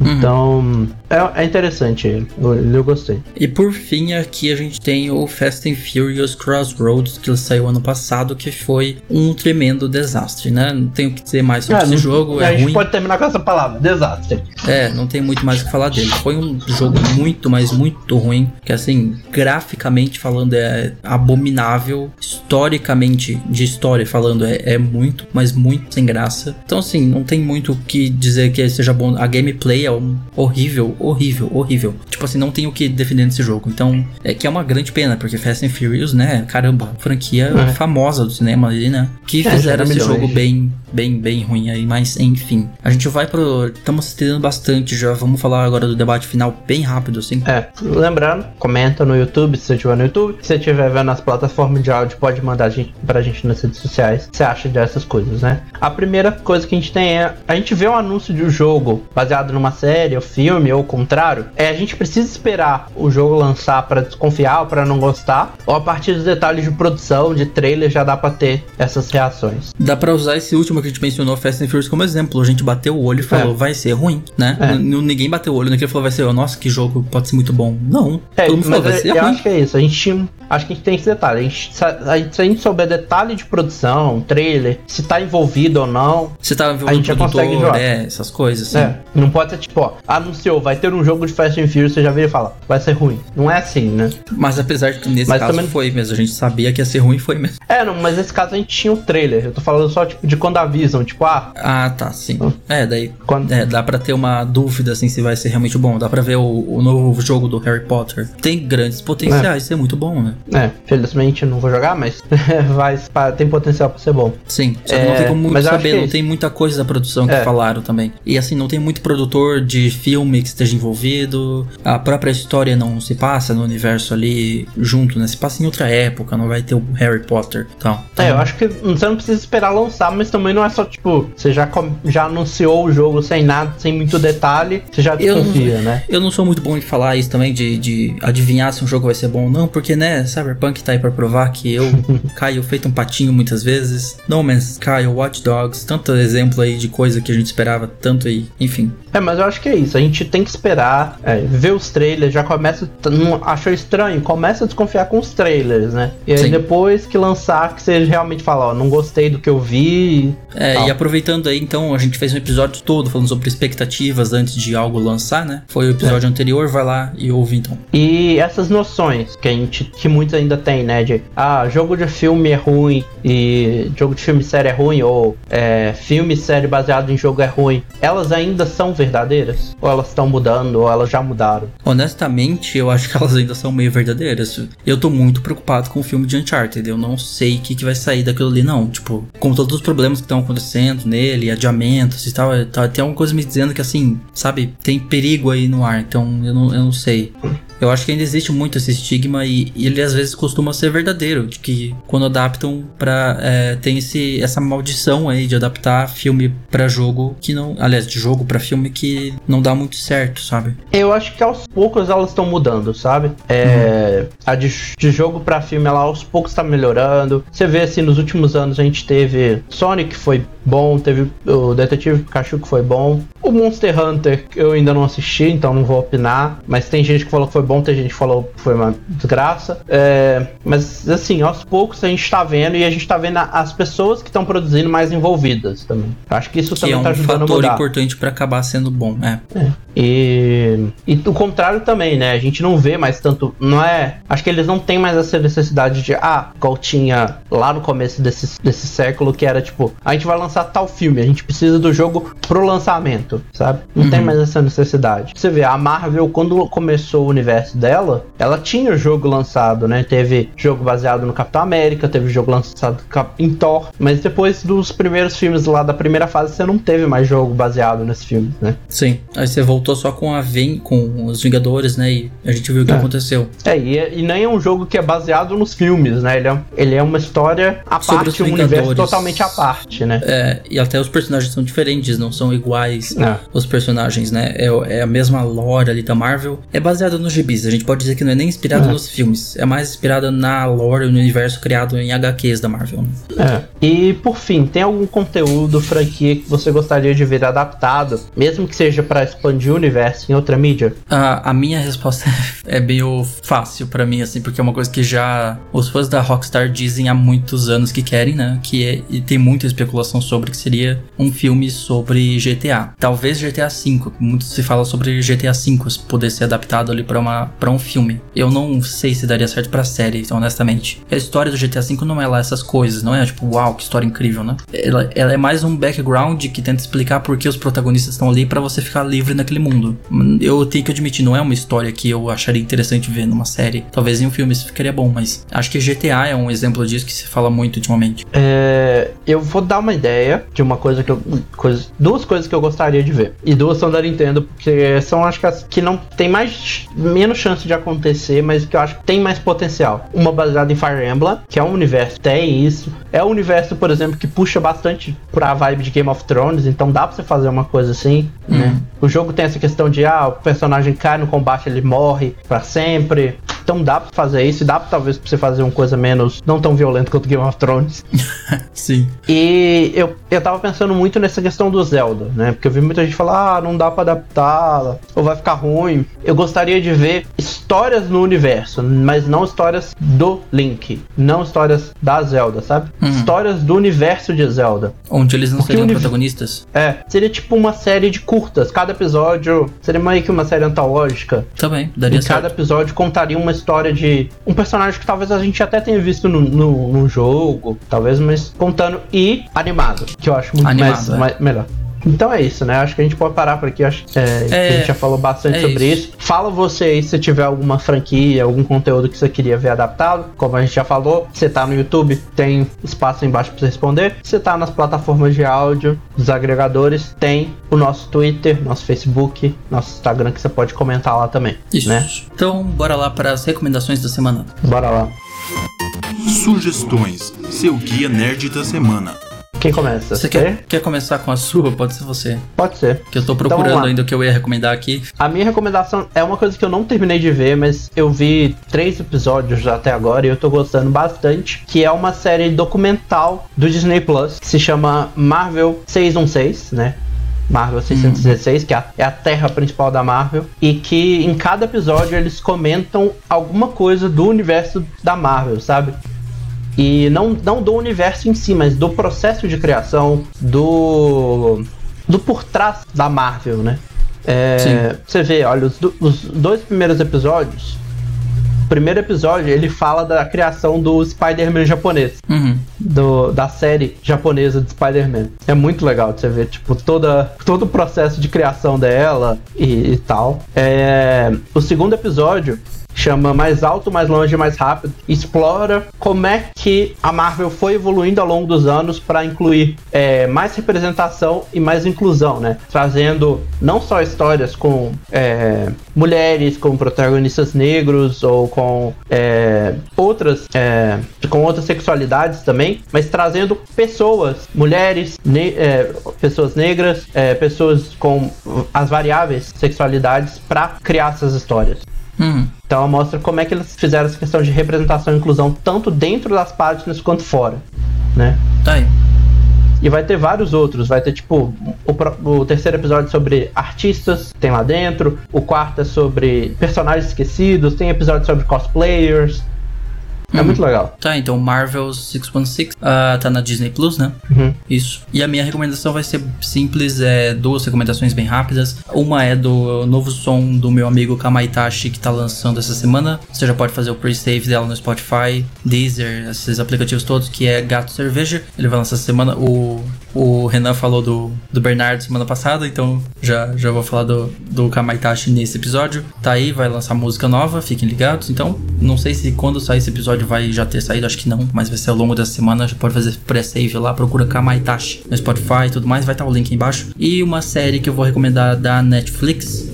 Speaker 2: Uhum. Então, é, é interessante ele. Eu, eu, gostei.
Speaker 1: E por fim, aqui a gente tem o Fast and Furious Crossroads, que saiu ano passado, que foi um tremendo desastre, né? Não tenho o que dizer mais sobre é, esse não, jogo. É
Speaker 2: a
Speaker 1: gente
Speaker 2: ruim. pode terminar com essa palavra, desastre.
Speaker 1: É, não tem muito mais o que falar dele. Foi um jogo muito, mas muito ruim. Que assim, graficamente falando, é abominável. Historicamente, de história falando, é, é muito, mas muito sem graça. Então, assim, não tem muito o que dizer que seja bom. A gameplay é um horrível, horrível, horrível. Tipo assim, não tem o que defender nesse jogo. Então, é que é uma grande pena, porque Fast and Furious, né? Caramba, franquia é. famosa do cinema ali, né? Que é, fizeram esse jogo bem, bem, bem ruim aí, mas enfim. A gente vai pro. Estamos estendendo bastante já. Vamos falar agora do debate final bem rápido, assim.
Speaker 2: É, lembrando, comenta no YouTube se você estiver no YouTube. Se você estiver vendo nas plataformas de áudio, pode mandar a gente, pra gente nas redes sociais. O que você acha dessas coisas, né? A primeira coisa que a gente tem é. A gente vê um anúncio de um jogo baseado numa série ou filme, ou o contrário. É a gente precisa esperar o jogo lançar para desconfiar ou pra não gostar. Ou a partir dos detalhes de produção, de trailer, já dá pra ter essas reações.
Speaker 1: Dá pra usar esse último que a gente mencionou, Fast and Furious, como exemplo. A gente bateu o olho e falou, é. vai ser ruim, né? É. Ninguém bateu o olho naquele e falou, vai ser, nossa, que jogo pode ser muito bom. Não.
Speaker 2: É, Todo mundo falou, vai ser eu ruim. acho que é isso. A gente tinha. Acho que a gente tem esse detalhe. A gente, se, a, se a gente souber detalhe de produção, trailer, se tá envolvido ou não.
Speaker 1: Se tá envolvido a gente já consegue jogar. É, essas coisas, assim. É.
Speaker 2: Não pode ser tipo, ó, anunciou, vai ter um jogo de Fast and Furious, você já veio e fala, vai ser ruim. Não é assim, né?
Speaker 1: Mas apesar de que nesse mas caso também... foi mesmo, a gente sabia que ia ser ruim foi mesmo.
Speaker 2: É, não, mas nesse caso a gente tinha o um trailer. Eu tô falando só tipo de quando avisam, tipo, ah.
Speaker 1: Ah, tá, sim. É, daí quando... é, dá pra ter uma dúvida assim se vai ser realmente bom. Dá pra ver o, o novo jogo do Harry Potter. Tem grandes potenciais é. ser muito bom, né?
Speaker 2: É, felizmente não vou jogar, mas <laughs> vai, tem potencial pra ser bom.
Speaker 1: Sim, só que é, não tem como muito saber, não tem muita coisa da produção que é. falaram também. E assim, não tem muito produtor de filme que esteja envolvido. A própria história não se passa no universo ali junto, né? Se passa em outra época, não vai ter o Harry Potter tal.
Speaker 2: Então, é, eu acho que você não precisa esperar lançar, mas também não é só tipo, você já, já anunciou o jogo sem nada, sem muito detalhe, você já desconfia,
Speaker 1: eu,
Speaker 2: né?
Speaker 1: Eu não sou muito bom em falar isso também, de, de adivinhar se um jogo vai ser bom ou não, porque, né, Cyberpunk tá aí pra provar que eu <laughs> caio feito um patinho muitas vezes. No Man's Sky, Watch Dogs, tanto exemplo aí de coisa que a gente esperava tanto aí, enfim.
Speaker 2: É, mas eu acho que é isso. A gente tem que esperar, é, ver os trailers, já começa. Não, achou estranho? Começa a desconfiar com os trailers, né? E aí Sim. depois que lançar, que você realmente fala, ó, não gostei do que eu vi.
Speaker 1: É, tal. e aproveitando aí, então, a gente fez um episódio todo falando sobre expectativas antes de algo lançar, né? Foi o episódio é. anterior, vai lá e ouve então.
Speaker 2: E essas noções que a gente, que muitos ainda tem, né? De ah, jogo de filme é ruim e jogo de filme série é ruim, ou é, filme série baseado em jogo é ruim, elas ainda são verdadeiras? Ou elas estão mudando, ou elas já mudaram?
Speaker 1: Honestamente, eu acho que elas ainda são meio verdadeiras. Eu tô muito preocupado com o filme de Uncharted. Eu não sei o que, que vai sair daquilo ali, não. Tipo, com todos os problemas que estão acontecendo nele, adiamentos e tal, tá, tem alguma coisa me dizendo que assim, sabe, tem perigo aí no ar. Então eu não, eu não sei. Eu acho que ainda existe muito esse estigma e, e ele às vezes costuma ser verdadeiro, de que quando adaptam para é, tem esse essa maldição aí de adaptar filme para jogo que não, aliás, de jogo para filme que não dá muito certo, sabe?
Speaker 2: Eu acho que aos poucos elas estão mudando, sabe? É, uhum. A de, de jogo para filme ela aos poucos está melhorando. Você vê assim nos últimos anos a gente teve Sonic foi bom, teve o Detetive Pikachu que foi bom. O Monster Hunter eu ainda não assisti, então não vou opinar, mas tem gente que falou que foi bom, tem gente que falou que foi uma desgraça. É, mas assim, aos poucos a gente tá vendo e a gente tá vendo as pessoas que estão produzindo mais envolvidas também. Acho que isso que também é tá ajudando a mudar.
Speaker 1: É um fator importante para acabar sendo bom, é.
Speaker 2: é. E, e o contrário também, né? A gente não vê mais tanto, não é? Acho que eles não têm mais essa necessidade de ah, qual tinha lá no começo desse, desse século que era tipo, a gente vai lançar tal filme, a gente precisa do jogo pro lançamento, sabe? Não uhum. tem mais essa necessidade. Você vê, a Marvel quando começou o universo dela, ela tinha o jogo lançado, né? Teve jogo baseado no Capitão América, teve jogo lançado em Thor, mas depois dos primeiros filmes lá da primeira fase, você não teve mais jogo baseado nesse filme, né?
Speaker 1: Sim. Aí você voltou só com a Ven, com os Vingadores, né? E a gente viu o que é. aconteceu.
Speaker 2: É e, e, nem é um jogo que é baseado nos filmes, né? Ele é, ele é uma história à Sobre parte, um universo totalmente à parte, né?
Speaker 1: É, e até os personagens são diferentes, não são iguais é. os personagens, né? É, é, a mesma lore ali da Marvel. É baseado nos gibis. A gente pode dizer que não é nem inspirado é. nos filmes. É mais inspirado na lore, no universo criado em HQs da Marvel. Né?
Speaker 2: É. E por fim, tem algum conteúdo, franquia que você gostaria de ver adaptado, mesmo que seja para expandir de universo em outra mídia?
Speaker 1: A, a minha resposta <laughs> é meio fácil para mim, assim, porque é uma coisa que já os fãs da Rockstar dizem há muitos anos que querem, né? Que é, e tem muita especulação sobre que seria um filme sobre GTA. Talvez GTA V. Muito se fala sobre GTA V poder ser adaptado ali para um filme. Eu não sei se daria certo para série, honestamente. A história do GTA V não é lá essas coisas, não é tipo, uau, que história incrível, né? Ela, ela é mais um background que tenta explicar por que os protagonistas estão ali para você ficar livre naquele mundo. Eu tenho que admitir, não é uma história que eu acharia interessante ver numa série. Talvez em um filme isso ficaria bom, mas acho que GTA é um exemplo disso que se fala muito ultimamente.
Speaker 2: É, eu vou dar uma ideia de uma coisa que eu. Coisa, duas coisas que eu gostaria de ver. E duas são da Nintendo, porque são acho que as que não tem mais. menos chance de acontecer, mas que eu acho que tem mais potencial. Uma baseada em Fire Emblem, que é um universo, tem isso. É um universo, por exemplo, que puxa bastante pra vibe de Game of Thrones, então dá pra você fazer uma coisa assim, né? uhum. né? O jogo tem essa questão de, ah, o personagem cai no combate, ele morre para sempre. Então dá pra fazer isso, e dá pra, talvez pra você fazer uma coisa menos, não tão violenta quanto Game of Thrones. <laughs>
Speaker 1: Sim.
Speaker 2: E eu, eu tava pensando muito nessa questão do Zelda, né? Porque eu vi muita gente falar, ah, não dá pra adaptar, ou vai ficar ruim. Eu gostaria de ver histórias no universo, mas não histórias do Link, não histórias da Zelda, sabe? Uhum. Histórias do universo de Zelda.
Speaker 1: Onde eles não Porque seriam protagonistas?
Speaker 2: É, seria tipo uma série de curtas, cada episódio seria meio que uma série antológica.
Speaker 1: Também, daria e
Speaker 2: certo. cada episódio contaria uma história de um personagem que talvez a gente até tenha visto no, no, no jogo, talvez, mas contando e animado, que eu acho muito animado, mais, é. mais, melhor. Então é isso, né? Acho que a gente pode parar por aqui. Acho é, é, que a gente já falou bastante é sobre isso. isso. Fala você aí se tiver alguma franquia, algum conteúdo que você queria ver adaptado. Como a gente já falou, você tá no YouTube, tem espaço embaixo para você responder. Você tá nas plataformas de áudio, dos agregadores, tem o nosso Twitter, nosso Facebook, nosso Instagram que você pode comentar lá também. Isso. Né?
Speaker 1: Então, bora lá para as recomendações da semana.
Speaker 2: Bora lá.
Speaker 3: Sugestões, seu guia nerd da semana.
Speaker 2: Quem começa?
Speaker 1: Você quer, quer começar com a sua? Pode ser você.
Speaker 2: Pode ser.
Speaker 1: Que eu tô então, procurando então, ainda o que eu ia recomendar aqui.
Speaker 2: A minha recomendação é uma coisa que eu não terminei de ver, mas eu vi três episódios até agora e eu tô gostando bastante. Que é uma série documental do Disney Plus que se chama Marvel 616, né? Marvel 616, que é a, é a, terra principal da Marvel, e que em cada episódio eles comentam alguma coisa do universo da Marvel, sabe? E não, não do universo em si, mas do processo de criação, do. do por trás da Marvel, né? É, você vê, olha, os, os dois primeiros episódios o primeiro episódio ele fala da criação do Spider-Man japonês.
Speaker 1: Uhum.
Speaker 2: Do, da série japonesa de Spider-Man. É muito legal de você ver, tipo, toda, todo o processo de criação dela e, e tal. É, o segundo episódio chama Mais Alto, Mais Longe, Mais Rápido, explora como é que a Marvel foi evoluindo ao longo dos anos para incluir é, mais representação e mais inclusão, né? Trazendo não só histórias com é, mulheres como protagonistas negros ou com é, outras é, com outras sexualidades também, mas trazendo pessoas, mulheres, ne é, pessoas negras, é, pessoas com as variáveis sexualidades para criar essas histórias.
Speaker 1: Uhum.
Speaker 2: Então mostra como é que eles fizeram essa questão de representação e inclusão tanto dentro das páginas quanto fora, né?
Speaker 1: Tá aí.
Speaker 2: E vai ter vários outros. Vai ter, tipo, o, o, terceiro episódio sobre artistas, tem lá dentro. O quarto é sobre personagens esquecidos. Tem episódio sobre cosplayers. É uhum. muito legal.
Speaker 1: Tá, então Marvel 616 uh, tá na Disney Plus, né?
Speaker 2: Uhum.
Speaker 1: Isso. E a minha recomendação vai ser simples, é duas recomendações bem rápidas. Uma é do novo som do meu amigo Kamaitachi que tá lançando essa semana. Você já pode fazer o pre-save dela no Spotify, Deezer, esses aplicativos todos, que é Gato Cerveja. Ele vai lançar essa semana. O, o Renan falou do, do Bernardo semana passada, então já, já vou falar do, do Kamaitachi nesse episódio. Tá aí, vai lançar música nova, fiquem ligados. Então, não sei se quando sair esse episódio vai já ter saído, acho que não, mas vai ser ao longo da semana. Já pode fazer pré-save lá, procura Kamaitachi no Spotify e tudo mais, vai estar o link aí embaixo. E uma série que eu vou recomendar da Netflix.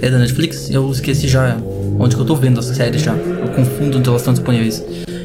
Speaker 1: É da Netflix? Eu esqueci já onde que eu tô vendo as séries já. Eu confundo onde elas estão disponíveis.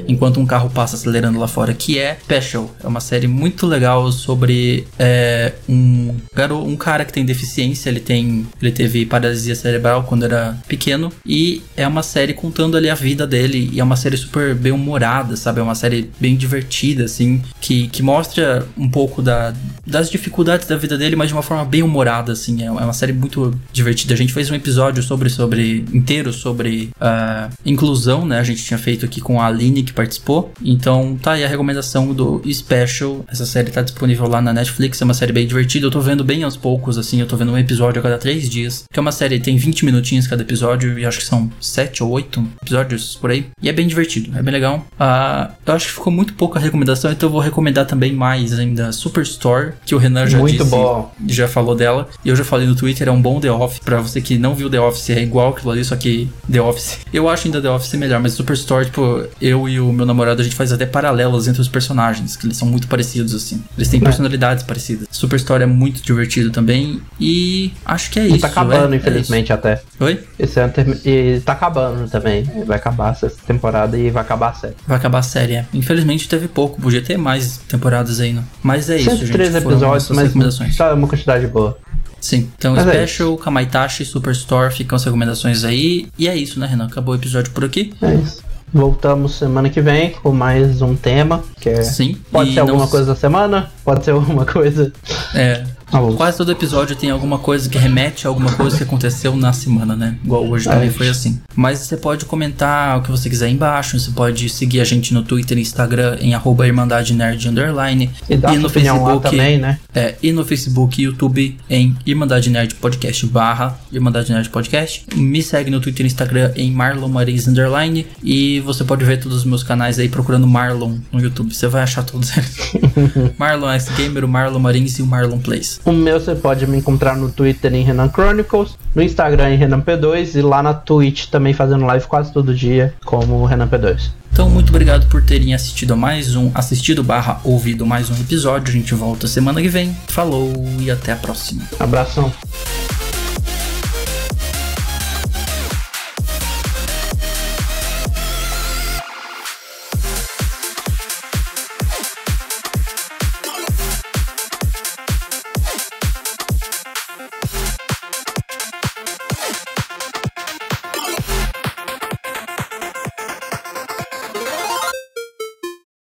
Speaker 1: Enquanto um carro passa acelerando lá fora, que é Special. É uma série muito legal sobre é, um garoto, um cara que tem deficiência, ele tem, ele teve paralisia cerebral quando era pequeno e é uma série contando ali a vida dele e é uma série super bem humorada, sabe? É uma série bem divertida assim, que, que mostra um pouco da, das dificuldades da vida dele, mas de uma forma bem humorada assim. É, é uma série muito divertida. A gente fez um episódio sobre sobre inteiro sobre uh, inclusão, né? A gente tinha feito aqui com a Aline que participou. Então tá aí a recomendação do Special. Essa série tá disponível lá na Netflix. É uma série bem divertida. Eu tô vendo bem aos poucos, assim. Eu tô vendo um episódio a cada três dias. Que é uma série, tem 20 minutinhos cada episódio. E acho que são 7 ou 8 episódios por aí. E é bem divertido, é bem legal. Uh, eu acho que ficou muito pouca recomendação, então eu vou recomendar também mais ainda Superstore, que o Renan já
Speaker 2: muito
Speaker 1: disse.
Speaker 2: Bom.
Speaker 1: Já falou dela. E eu já falei no Twitter, é um bom The Office. Pra você que não viu The Office, é igual aquilo ali, só que The Office. Eu acho ainda The Office melhor, mas Superstore, tipo, eu e o meu namorado, a gente faz até paralelos entre os personagens, que eles são muito parecidos, assim. Eles têm é. personalidades parecidas. Superstore é muito divertido também. E acho que é e isso.
Speaker 2: Tá acabando, é, infelizmente,
Speaker 1: é
Speaker 2: até.
Speaker 1: Oi?
Speaker 2: Esse ano term... E tá acabando também. Vai acabar essa temporada e vai acabar a série.
Speaker 1: Vai acabar a série, é. Infelizmente teve pouco, podia ter mais temporadas aí, né? Mas é isso, gente.
Speaker 2: três episódios, mas tá uma quantidade boa.
Speaker 1: Sim, então Mas Special, é Kamaitachi, Superstore, ficam as recomendações aí. E é isso, né, Renan? Acabou o episódio por aqui.
Speaker 2: É isso. Voltamos semana que vem com mais um tema, que é.
Speaker 1: Sim.
Speaker 2: Pode ser alguma coisa da semana, pode ser <laughs> alguma coisa.
Speaker 1: É. Quase todo episódio tem alguma coisa que remete a alguma coisa que aconteceu na semana, né? Igual hoje também foi assim. Mas você pode comentar o que você quiser embaixo. Você pode seguir a gente no Twitter e Instagram em arroba Irmandade Nerd Underline.
Speaker 2: E, e no Facebook também, né?
Speaker 1: É, e no Facebook e YouTube em Irmandade Nerd Podcast barra Irmandade Nerd Podcast. Me segue no Twitter e Instagram em Marlon Marins Underline. E você pode ver todos os meus canais aí procurando Marlon no YouTube. Você vai achar todos eles. <laughs> Marlon X Gamer, o Marlon Marins e o Marlon Plays.
Speaker 2: O meu você pode me encontrar no Twitter em Renan Chronicles, no Instagram em Renan P2 e lá na Twitch também fazendo live quase todo dia como Renan P2.
Speaker 1: Então, muito obrigado por terem assistido a mais um, assistido barra ouvido mais um episódio. A gente volta semana que vem. Falou e até a próxima.
Speaker 2: Abração.